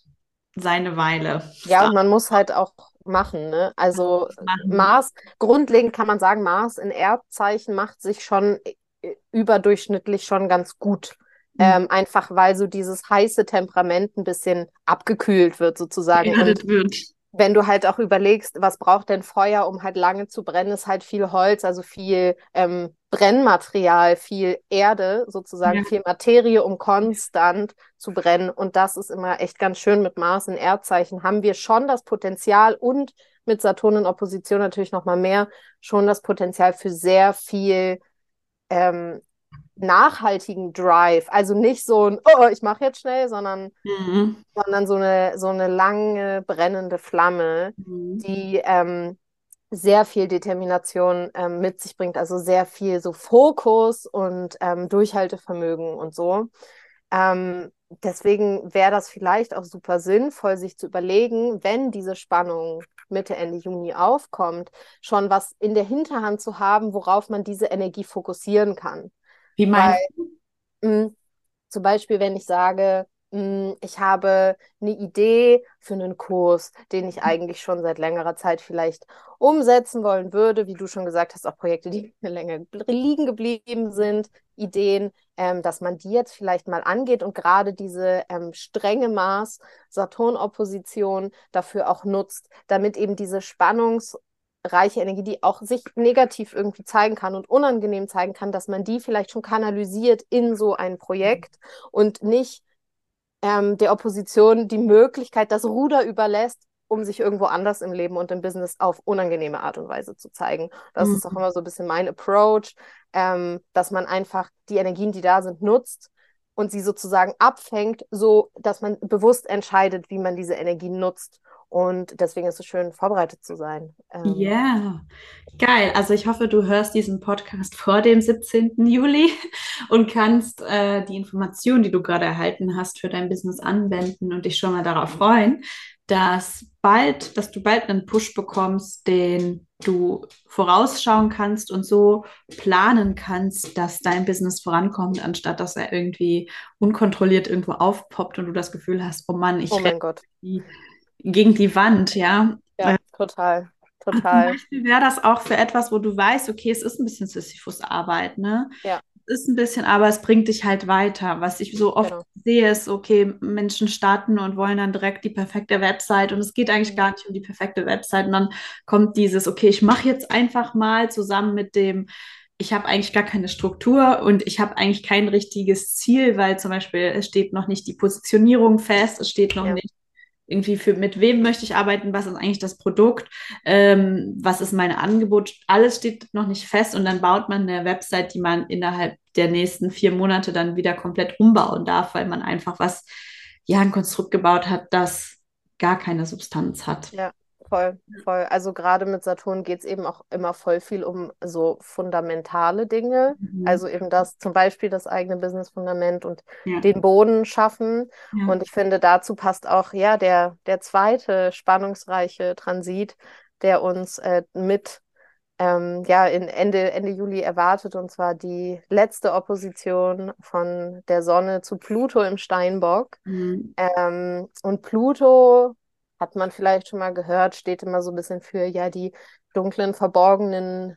seine Weile. Ja, und man muss halt auch machen, ne? Also machen. Mars, grundlegend kann man sagen, Mars in Erdzeichen macht sich schon äh, überdurchschnittlich schon ganz gut. Mhm. Ähm, einfach weil so dieses heiße Temperament ein bisschen abgekühlt wird, sozusagen. Das wird wenn du halt auch überlegst, was braucht denn Feuer, um halt lange zu brennen, ist halt viel Holz, also viel ähm, Brennmaterial, viel Erde, sozusagen ja. viel Materie, um konstant zu brennen. Und das ist immer echt ganz schön mit Mars in Erdzeichen. Haben wir schon das Potenzial und mit Saturn in Opposition natürlich nochmal mehr, schon das Potenzial für sehr viel ähm, nachhaltigen Drive. Also nicht so ein, oh, ich mache jetzt schnell, sondern, mhm. sondern so, eine, so eine lange brennende Flamme, mhm. die ähm, sehr viel Determination ähm, mit sich bringt, also sehr viel so Fokus und ähm, Durchhaltevermögen und so. Ähm, deswegen wäre das vielleicht auch super sinnvoll, sich zu überlegen, wenn diese Spannung Mitte, Ende Juni aufkommt, schon was in der Hinterhand zu haben, worauf man diese Energie fokussieren kann. Wie meinst du? Mh, zum Beispiel, wenn ich sage, mh, ich habe eine Idee für einen Kurs, den ich eigentlich schon seit längerer Zeit vielleicht umsetzen wollen würde, wie du schon gesagt hast, auch Projekte, die länger liegen geblieben sind, Ideen, ähm, dass man die jetzt vielleicht mal angeht und gerade diese ähm, strenge Maß Saturn-Opposition dafür auch nutzt, damit eben diese Spannungs- reiche Energie, die auch sich negativ irgendwie zeigen kann und unangenehm zeigen kann, dass man die vielleicht schon kanalisiert in so ein Projekt und nicht ähm, der Opposition die Möglichkeit, das Ruder überlässt, um sich irgendwo anders im Leben und im Business auf unangenehme Art und Weise zu zeigen. Das mhm. ist auch immer so ein bisschen mein Approach, ähm, dass man einfach die Energien, die da sind, nutzt und sie sozusagen abfängt, so dass man bewusst entscheidet, wie man diese Energien nutzt und deswegen ist es schön, vorbereitet zu sein. Ähm, ja, ähm, yeah. geil. Also ich hoffe, du hörst diesen Podcast vor dem 17. Juli und kannst äh, die Informationen, die du gerade erhalten hast, für dein Business anwenden und dich schon mal darauf freuen, dass bald, dass du bald einen Push bekommst, den du vorausschauen kannst und so planen kannst, dass dein Business vorankommt, anstatt dass er irgendwie unkontrolliert irgendwo aufpoppt und du das Gefühl hast, oh Mann, ich oh mein Gott. Die, gegen die Wand, ja. Ja, total. Total. Zum wäre das auch für etwas, wo du weißt, okay, es ist ein bisschen Sisyphus-Arbeit, ne? Ja. Es ist ein bisschen, aber es bringt dich halt weiter. Was ich so oft genau. sehe, ist, okay, Menschen starten und wollen dann direkt die perfekte Website und es geht eigentlich mhm. gar nicht um die perfekte Website. Und dann kommt dieses, okay, ich mache jetzt einfach mal zusammen mit dem, ich habe eigentlich gar keine Struktur und ich habe eigentlich kein richtiges Ziel, weil zum Beispiel es steht noch nicht die Positionierung fest, es steht noch ja. nicht irgendwie für mit wem möchte ich arbeiten, was ist eigentlich das Produkt, ähm, was ist mein Angebot, alles steht noch nicht fest und dann baut man eine Website, die man innerhalb der nächsten vier Monate dann wieder komplett umbauen darf, weil man einfach was, ja, ein Konstrukt gebaut hat, das gar keine Substanz hat. Ja. Voll, voll. Also gerade mit Saturn geht es eben auch immer voll viel um so fundamentale Dinge. Mhm. Also eben das, zum Beispiel das eigene Business-Fundament und ja. den Boden schaffen. Ja. Und ich finde, dazu passt auch ja der, der zweite spannungsreiche Transit, der uns äh, mit ähm, ja, in Ende, Ende Juli erwartet, und zwar die letzte Opposition von der Sonne zu Pluto im Steinbock. Mhm. Ähm, und Pluto hat man vielleicht schon mal gehört, steht immer so ein bisschen für ja die dunklen, verborgenen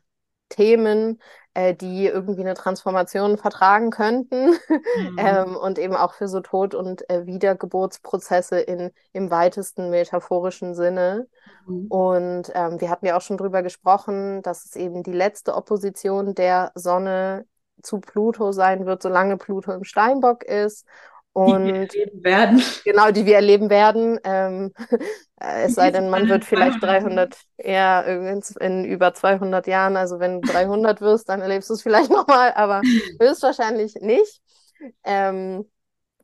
Themen, äh, die irgendwie eine Transformation vertragen könnten mhm. ähm, und eben auch für so Tod- und äh, Wiedergeburtsprozesse in, im weitesten metaphorischen Sinne. Mhm. Und ähm, wir hatten ja auch schon drüber gesprochen, dass es eben die letzte Opposition der Sonne zu Pluto sein wird, solange Pluto im Steinbock ist und die wir erleben werden. Genau, die wir erleben werden. Ähm, äh, es sei denn, man wird vielleicht 300, ja, in, in über 200 Jahren. Also wenn du 300 wirst, dann erlebst du es vielleicht nochmal, aber höchstwahrscheinlich nicht. Ähm,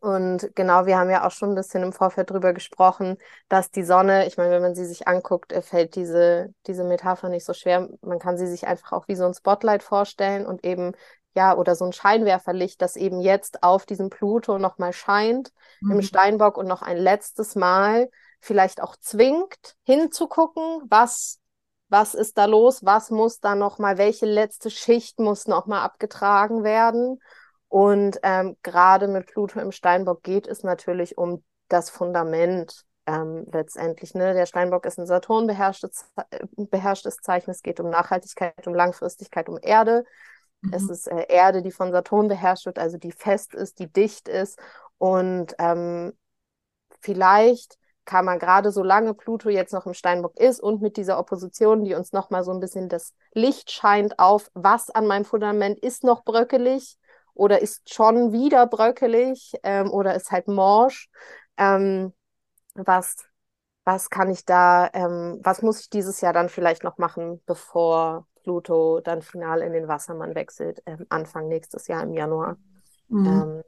und genau, wir haben ja auch schon ein bisschen im Vorfeld drüber gesprochen, dass die Sonne, ich meine, wenn man sie sich anguckt, fällt diese, diese Metapher nicht so schwer. Man kann sie sich einfach auch wie so ein Spotlight vorstellen und eben ja, oder so ein Scheinwerferlicht, das eben jetzt auf diesem Pluto nochmal scheint mhm. im Steinbock und noch ein letztes Mal vielleicht auch zwingt, hinzugucken, was, was ist da los, was muss da nochmal, welche letzte Schicht muss nochmal abgetragen werden. Und ähm, gerade mit Pluto im Steinbock geht es natürlich um das Fundament ähm, letztendlich. Ne? Der Steinbock ist ein Saturn beherrschtes, äh, beherrschtes Zeichen. Es geht um Nachhaltigkeit, um Langfristigkeit, um Erde. Mhm. Es ist äh, Erde, die von Saturn beherrscht wird, also die fest ist, die dicht ist. Und ähm, vielleicht kann man gerade solange Pluto jetzt noch im Steinbock ist und mit dieser Opposition, die uns nochmal so ein bisschen das Licht scheint auf, was an meinem Fundament ist noch bröckelig oder ist schon wieder bröckelig ähm, oder ist halt morsch. Ähm, was, was kann ich da, ähm, was muss ich dieses Jahr dann vielleicht noch machen, bevor Pluto dann final in den Wassermann wechselt, ähm, Anfang nächstes Jahr im Januar. Mhm. Ähm,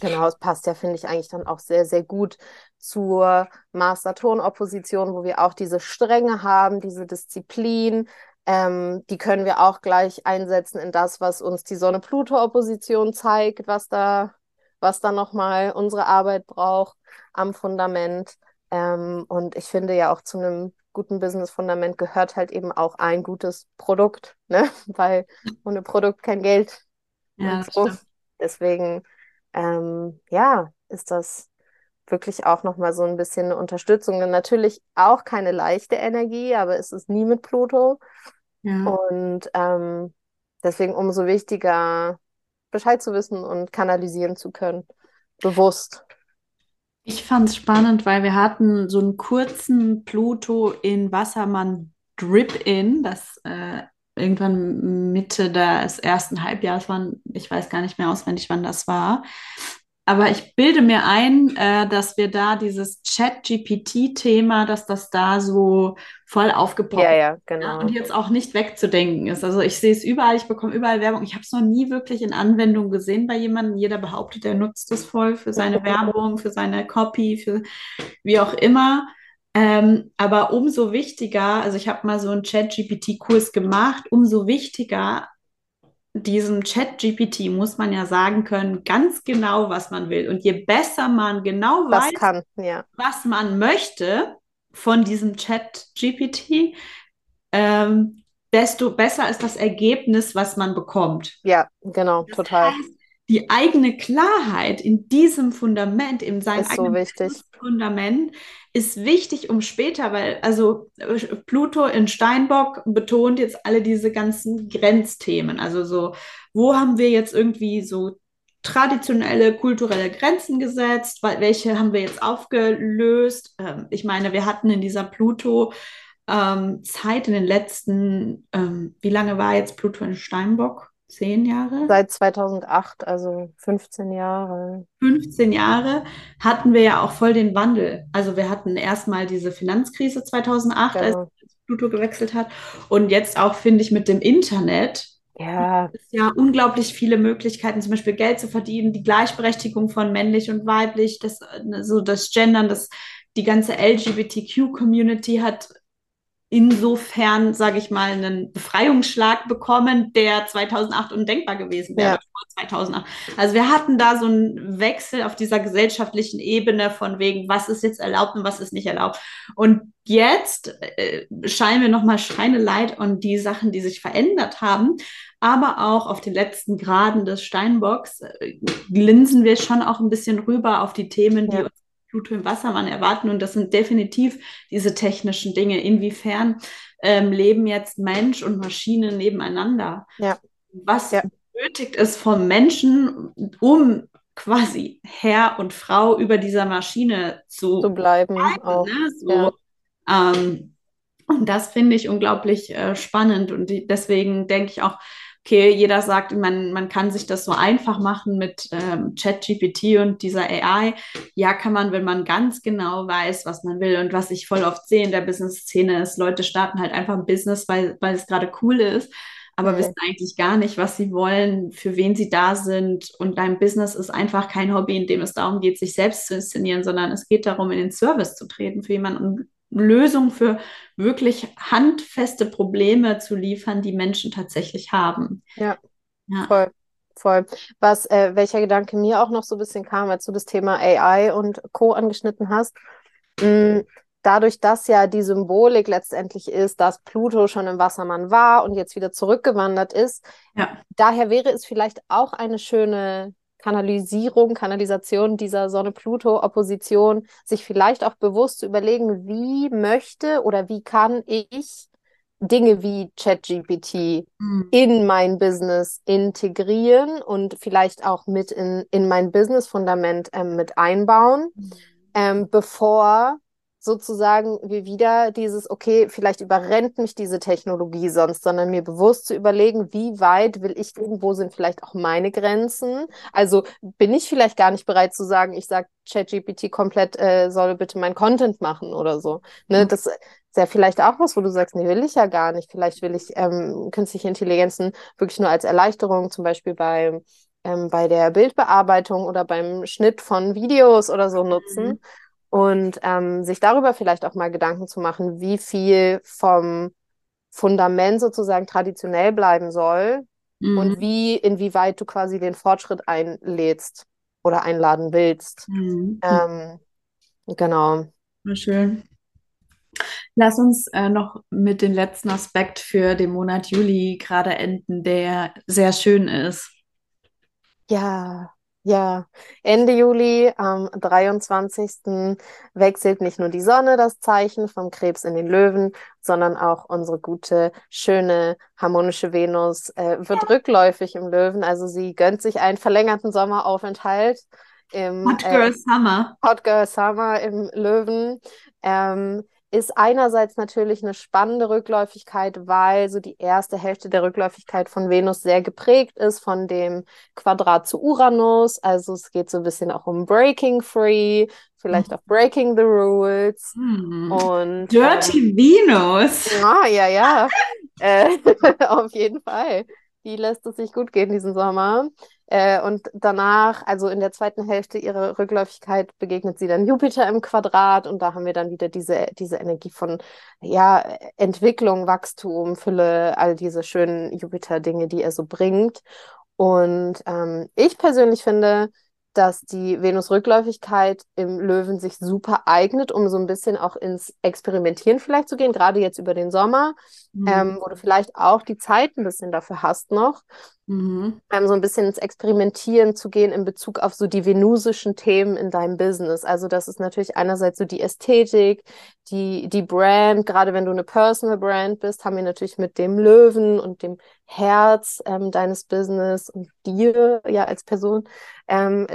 genau, es passt ja, finde ich, eigentlich dann auch sehr, sehr gut zur Mars-Saturn-Opposition, wo wir auch diese Strenge haben, diese Disziplin. Ähm, die können wir auch gleich einsetzen in das, was uns die Sonne-Pluto-Opposition zeigt, was da, was da nochmal unsere Arbeit braucht am Fundament. Ähm, und ich finde ja auch zu einem guten Business-Fundament gehört halt eben auch ein gutes Produkt, ne? Weil ohne Produkt kein Geld. Ja, so. Deswegen, ähm, ja, ist das wirklich auch nochmal so ein bisschen eine Unterstützung. Und natürlich auch keine leichte Energie, aber es ist nie mit Pluto. Ja. Und ähm, deswegen umso wichtiger, Bescheid zu wissen und kanalisieren zu können. Bewusst. Ich fand es spannend, weil wir hatten so einen kurzen Pluto in Wassermann Drip-In, das äh, irgendwann Mitte des ersten Halbjahres war. Ich weiß gar nicht mehr auswendig, wann das war. Aber ich bilde mir ein, äh, dass wir da dieses Chat-GPT-Thema, dass das da so voll aufgepoppt ja, ja, genau. und jetzt auch nicht wegzudenken ist. Also ich sehe es überall, ich bekomme überall Werbung. Ich habe es noch nie wirklich in Anwendung gesehen bei jemandem. Jeder behauptet, er nutzt es voll für seine Werbung, für seine Copy, für wie auch immer. Ähm, aber umso wichtiger, also ich habe mal so einen Chat-GPT-Kurs gemacht, umso wichtiger diesem Chat-GPT muss man ja sagen können, ganz genau, was man will. Und je besser man genau das weiß, kann, ja. was man möchte von diesem Chat-GPT, ähm, desto besser ist das Ergebnis, was man bekommt. Ja, genau, das total. Heißt, die eigene Klarheit in diesem Fundament, in seinem ist so wichtig. Fundament, ist wichtig, um später, weil also Pluto in Steinbock betont jetzt alle diese ganzen Grenzthemen. Also so, wo haben wir jetzt irgendwie so traditionelle kulturelle Grenzen gesetzt? Welche haben wir jetzt aufgelöst? Ähm, ich meine, wir hatten in dieser Pluto ähm, Zeit in den letzten, ähm, wie lange war jetzt Pluto in Steinbock? Zehn Jahre? Seit 2008, also 15 Jahre. 15 Jahre hatten wir ja auch voll den Wandel. Also wir hatten erstmal diese Finanzkrise 2008, genau. als Pluto gewechselt hat. Und jetzt auch, finde ich, mit dem Internet. Ja. Es ja unglaublich viele Möglichkeiten, zum Beispiel Geld zu verdienen, die Gleichberechtigung von männlich und weiblich, das, so das Gendern, das, die ganze LGBTQ-Community hat insofern, sage ich mal, einen Befreiungsschlag bekommen, der 2008 undenkbar gewesen wäre, ja. 2008. Also wir hatten da so einen Wechsel auf dieser gesellschaftlichen Ebene von wegen, was ist jetzt erlaubt und was ist nicht erlaubt. Und jetzt äh, scheinen wir nochmal Scheine leid und die Sachen, die sich verändert haben, aber auch auf den letzten Graden des Steinbocks äh, glinsen wir schon auch ein bisschen rüber auf die Themen, die ja. uns Pluto im Wassermann erwarten. Und das sind definitiv diese technischen Dinge. Inwiefern ähm, leben jetzt Mensch und Maschine nebeneinander? Ja. Was ja. benötigt es vom Menschen, um quasi Herr und Frau über dieser Maschine zu, zu bleiben? bleiben auch. Ne? So, ja. ähm, und das finde ich unglaublich äh, spannend. Und die, deswegen denke ich auch, okay, jeder sagt, man, man kann sich das so einfach machen mit ähm, ChatGPT und dieser AI. Ja, kann man, wenn man ganz genau weiß, was man will und was ich voll oft sehe in der Business-Szene ist, Leute starten halt einfach ein Business, weil, weil es gerade cool ist, aber okay. wissen eigentlich gar nicht, was sie wollen, für wen sie da sind. Und dein Business ist einfach kein Hobby, in dem es darum geht, sich selbst zu inszenieren, sondern es geht darum, in den Service zu treten für jemanden Lösungen für wirklich handfeste Probleme zu liefern, die Menschen tatsächlich haben. Ja, ja. voll. Voll. Was, äh, welcher Gedanke mir auch noch so ein bisschen kam, als du das Thema AI und Co. angeschnitten hast. Mh, mm, dadurch, dass ja die Symbolik letztendlich ist, dass Pluto schon im Wassermann war und jetzt wieder zurückgewandert ist, ja. daher wäre es vielleicht auch eine schöne Kanalisierung, Kanalisation dieser Sonne-Pluto-Opposition, sich vielleicht auch bewusst zu überlegen, wie möchte oder wie kann ich Dinge wie ChatGPT mhm. in mein Business integrieren und vielleicht auch mit in, in mein Business-Fundament ähm, mit einbauen, mhm. ähm, bevor sozusagen wie wieder dieses, okay, vielleicht überrennt mich diese Technologie sonst, sondern mir bewusst zu überlegen, wie weit will ich gehen, wo sind vielleicht auch meine Grenzen. Also bin ich vielleicht gar nicht bereit zu sagen, ich sage ChatGPT komplett, äh, soll bitte mein Content machen oder so. Ne, mhm. Das ist ja vielleicht auch was, wo du sagst, nee, will ich ja gar nicht. Vielleicht will ich ähm, künstliche Intelligenzen wirklich nur als Erleichterung, zum Beispiel bei ähm, bei der Bildbearbeitung oder beim Schnitt von Videos oder so nutzen. Mhm und ähm, sich darüber vielleicht auch mal Gedanken zu machen, wie viel vom Fundament sozusagen traditionell bleiben soll mhm. und wie, inwieweit du quasi den Fortschritt einlädst oder einladen willst. Mhm. Ähm, genau. Schön. Lass uns äh, noch mit dem letzten Aspekt für den Monat Juli gerade enden, der sehr schön ist. Ja, ja, Ende Juli, am 23. wechselt nicht nur die Sonne das Zeichen vom Krebs in den Löwen, sondern auch unsere gute, schöne, harmonische Venus äh, wird ja. rückläufig im Löwen. Also sie gönnt sich einen verlängerten Sommeraufenthalt. Im, Hot Girl äh, Summer. Hot Girl Summer im Löwen. Ähm, ist einerseits natürlich eine spannende Rückläufigkeit, weil so die erste Hälfte der Rückläufigkeit von Venus sehr geprägt ist von dem Quadrat zu Uranus. Also es geht so ein bisschen auch um Breaking Free, vielleicht auch Breaking the Rules. Hm. Und, Dirty ähm, Venus. Ja, ja, ja. äh, auf jeden Fall. Die lässt es sich gut gehen diesen Sommer. Äh, und danach, also in der zweiten Hälfte ihrer Rückläufigkeit, begegnet sie dann Jupiter im Quadrat und da haben wir dann wieder diese, diese Energie von ja, Entwicklung, Wachstum, Fülle, all diese schönen Jupiter-Dinge, die er so bringt. Und ähm, ich persönlich finde, dass die Venus-Rückläufigkeit im Löwen sich super eignet, um so ein bisschen auch ins Experimentieren vielleicht zu gehen, gerade jetzt über den Sommer, mhm. ähm, wo du vielleicht auch die Zeit ein bisschen dafür hast noch, mhm. ähm, so ein bisschen ins Experimentieren zu gehen in Bezug auf so die venusischen Themen in deinem Business. Also das ist natürlich einerseits so die Ästhetik, die, die Brand, gerade wenn du eine Personal Brand bist, haben wir natürlich mit dem Löwen und dem Herz ähm, deines Business und dir ja als Person ähm,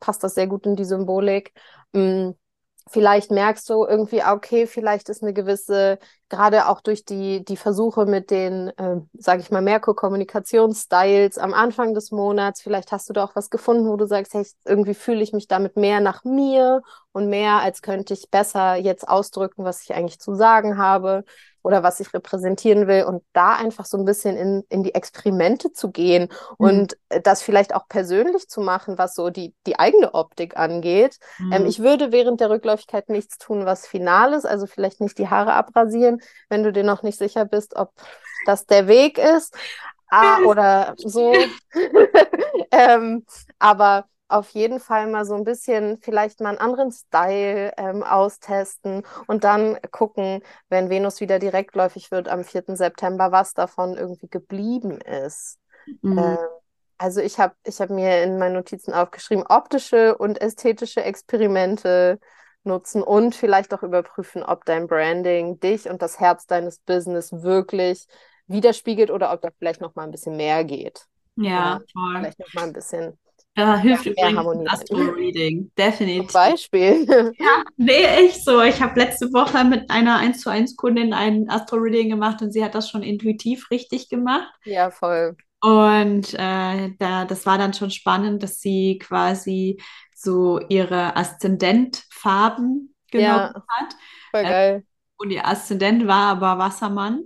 passt das sehr gut in die Symbolik. Mm, Vielleicht merkst du irgendwie, ah, okay, vielleicht ist eine gewisse, gerade auch durch die, die Versuche mit den, äh, sage ich mal, Merkur-Kommunikationsstyles am Anfang des Monats, vielleicht hast du da auch was gefunden, wo du sagst, hey, irgendwie fühle ich mich damit mehr nach mir und mehr, als könnte ich besser jetzt ausdrücken, was ich eigentlich zu sagen habe oder was ich repräsentieren will und da einfach so ein bisschen in, in die Experimente zu gehen mhm. und das vielleicht auch persönlich zu machen, was so die, die eigene Optik angeht. Ähm, mhm. Ähm, ich würde während der Rückläufigkeit nichts tun, was final ist, also vielleicht nicht die Haare abrasieren, wenn du dir noch nicht sicher bist, ob das der Weg ist. Ah, oder so. ähm, aber auf jeden Fall mal so ein bisschen vielleicht mal einen anderen Style ähm, austesten und dann gucken, wenn Venus wieder direktläufig wird am 4. September, was davon irgendwie geblieben ist. Mhm. Ähm, also ich habe ich hab mir in meinen Notizen aufgeschrieben, optische und ästhetische Experimente nutzen und vielleicht auch überprüfen, ob dein Branding dich und das Herz deines Business wirklich widerspiegelt oder ob da vielleicht noch mal ein bisschen mehr geht. Ja, ja voll. Vielleicht noch mal ein bisschen ja, hilft ja, übrigens Harmonie Astro-Reading, definitiv. Zum Beispiel. Ja, nee, echt so. Ich habe letzte Woche mit einer 1 zu 1 Kundin ein Astro-Reading gemacht und sie hat das schon intuitiv richtig gemacht. Ja, voll. Und äh, da, das war dann schon spannend, dass sie quasi so ihre Aszendentfarben genommen ja, hat. Voll äh, geil. und ihr Aszendent war aber Wassermann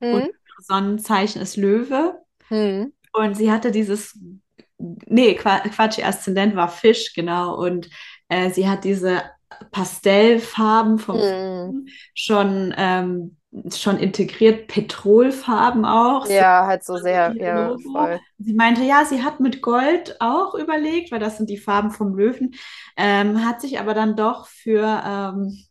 hm. und Sonnenzeichen ist Löwe. Hm. Und sie hatte dieses nee, Quatsch, ihr Aszendent war Fisch, genau. Und äh, sie hat diese Pastellfarben vom mm. schon, ähm, schon integriert, Petrolfarben auch. Ja, so, halt so sehr, ja, voll. Sie meinte, ja, sie hat mit Gold auch überlegt, weil das sind die Farben vom Löwen, ähm, hat sich aber dann doch für ähm,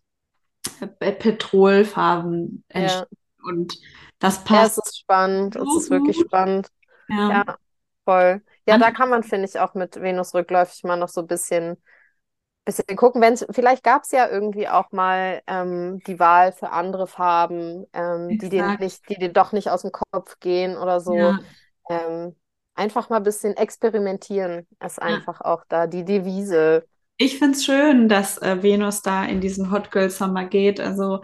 Petrolfarben entschieden. Ja. Und das passt. Ja, es ist spannend, so es ist wirklich spannend. Ja, ja voll. Ja, da kann man, finde ich, auch mit Venus rückläufig mal noch so ein bisschen, bisschen gucken. Wenn's, vielleicht gab es ja irgendwie auch mal ähm, die Wahl für andere Farben, ähm, die, dir nicht, die dir doch nicht aus dem Kopf gehen oder so. Ja. Ähm, einfach mal ein bisschen experimentieren ist einfach ja. auch da die Devise. Ich finde es schön, dass äh, Venus da in diesen Hot Girl Summer geht. Also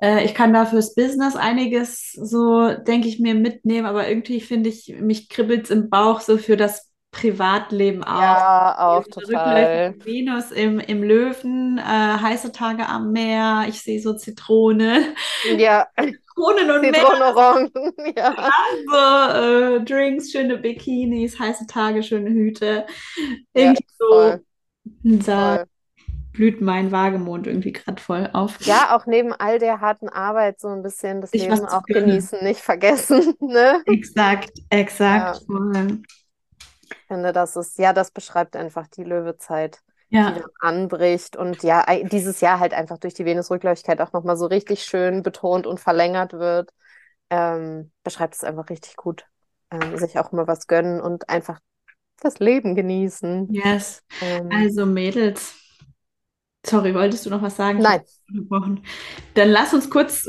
äh, ich kann da fürs Business einiges so, denke ich mir, mitnehmen, aber irgendwie finde ich, mich kribbelt es im Bauch so für das Privatleben auch. Ja, auch total. Venus im, im Löwen, äh, heiße Tage am Meer, ich sehe so Zitrone. Ja. Zitronen und Zitronenorangen, ja. Also, äh, Drinks, schöne Bikinis, heiße Tage, schöne Hüte. Irgendwie ja, so. Voll. voll blüht mein Wagemond irgendwie gerade voll auf. Ja, auch neben all der harten Arbeit so ein bisschen das ich Leben auch genießen, nicht vergessen. Ne? Exakt, exakt. Ja. Ich finde, das ist, ja, das beschreibt einfach die Löwezeit, ja. die dann anbricht und ja, dieses Jahr halt einfach durch die Venusrückläufigkeit auch nochmal so richtig schön betont und verlängert wird. Ähm, beschreibt es einfach richtig gut. Ähm, sich auch immer was gönnen und einfach das Leben genießen. Yes. Ähm, also Mädels, Sorry, wolltest du noch was sagen? Nein. Dann lass uns kurz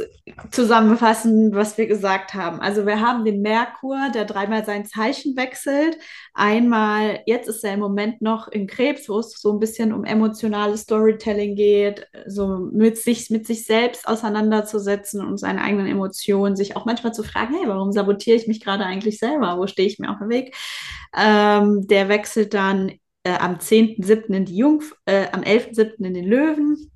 zusammenfassen, was wir gesagt haben. Also wir haben den Merkur, der dreimal sein Zeichen wechselt. Einmal, jetzt ist er im Moment noch in Krebs, wo es so ein bisschen um emotionales Storytelling geht, so mit sich, mit sich selbst auseinanderzusetzen und seine eigenen Emotionen, sich auch manchmal zu fragen, hey, warum sabotiere ich mich gerade eigentlich selber? Wo stehe ich mir auf dem Weg? Ähm, der wechselt dann äh, am 10.7. in die Jungf äh, am 11.7. in den Löwen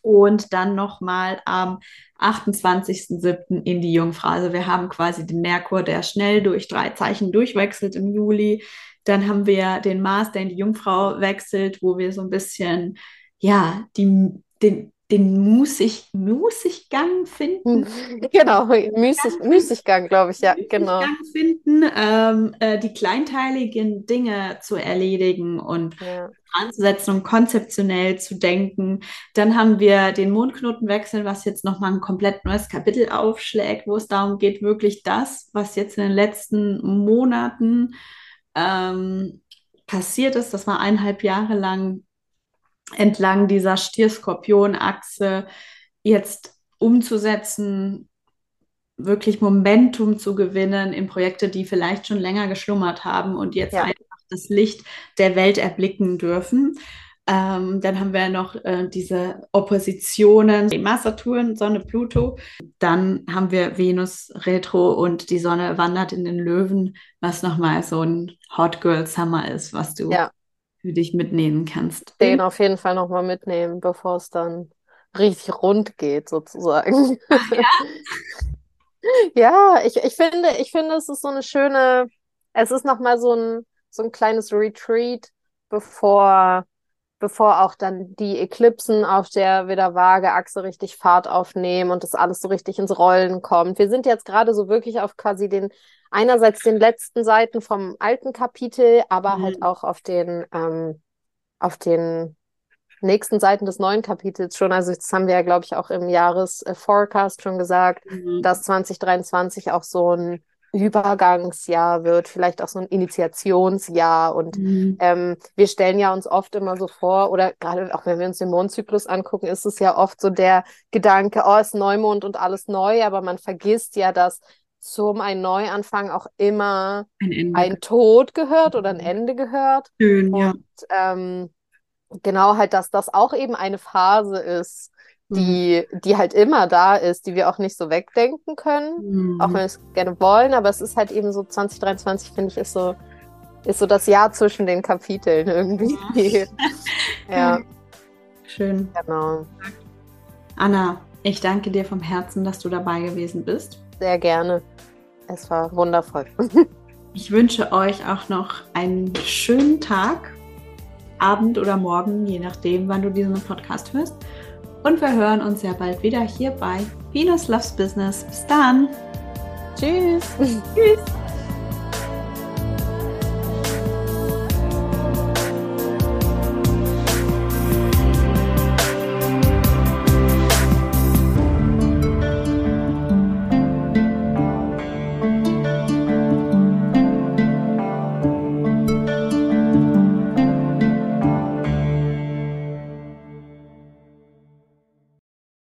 und dann nochmal am 28.07. in die Jungfrau. Also wir haben quasi den Merkur, der schnell durch drei Zeichen durchwechselt im Juli. Dann haben wir den Mars, der in die Jungfrau wechselt, wo wir so ein bisschen, ja, die, den, den Musig, Musiggang finden. Genau, Müßig, Müßiggang, glaube ich, ja, genau. finden, ähm, äh, die kleinteiligen Dinge zu erledigen und ja. anzusetzen und konzeptionell zu denken. Dann haben wir den Mondknotenwechsel, was jetzt nochmal ein komplett neues Kapitel aufschlägt, wo es darum geht, wirklich das, was jetzt in den letzten Monaten ähm, passiert ist, das war eineinhalb Jahre lang entlang dieser Stier-Skorpion-Achse jetzt umzusetzen, wirklich Momentum zu gewinnen in Projekte, die vielleicht schon länger geschlummert haben und jetzt ja. einfach das Licht der Welt erblicken dürfen. Ähm, dann haben wir noch äh, diese Oppositionen, die Mars, Saturn, Sonne, Pluto. Dann haben wir Venus Retro und die Sonne wandert in den Löwen, was nochmal so ein Hot Girl Summer ist, was du Ja, für dich mitnehmen kannst. den auf jeden Fall nochmal mitnehmen, bevor es dann richtig rund geht, sozusagen. Ja, ich, ich finde, ich finde, es ist so eine schöne, es ist nochmal so ein, so ein kleines Retreat, bevor, bevor auch dann die Eklipsen auf der wieder Waage-Achse richtig Fahrt aufnehmen und das alles so richtig ins Rollen kommt. Wir sind jetzt gerade so wirklich auf quasi den, einerseits den letzten Seiten vom alten Kapitel, aber Mhm. halt auch auf den, ähm, auf den nächsten Seiten des neuen Kapitels schon. Also das haben wir ja, glaube ich, auch im Jahresforecast schon gesagt Mhm. dass 2023 auch so ein Übergangsjahr wird, vielleicht auch so ein Initiationsjahr. Und Mhm. ähm, wir stellen ja uns oft immer so vor, oder gerade auch wenn wir uns den Mondzyklus angucken, ist es ja oft so der Gedanke, oh, es ist Neumond und alles neu, aber man vergisst ja, dass zum ein Neuanfang auch immer Ein ein Tod gehört oder ein Ende gehört. Schön, ja. Und ähm, genau halt, dass das auch eben eine Phase ist, Mhm. die, die halt immer da ist, die wir auch nicht so wegdenken können, Mhm. auch wenn wir es gerne wollen, aber es ist halt eben so 2023, finde ich, ist so, ist so das Jahr zwischen den Kapiteln irgendwie. Ja, Schön. genau. Anna, ich danke dir vom Herzen, dass du dabei gewesen bist. Sehr gerne. Es war wundervoll. Ich wünsche euch auch noch einen schönen Tag, Abend oder Morgen, je nachdem, wann du diesen Podcast hörst. Und wir hören uns sehr bald wieder hier bei Venus Loves Business. Bis dann. Tschüss. Tschüss.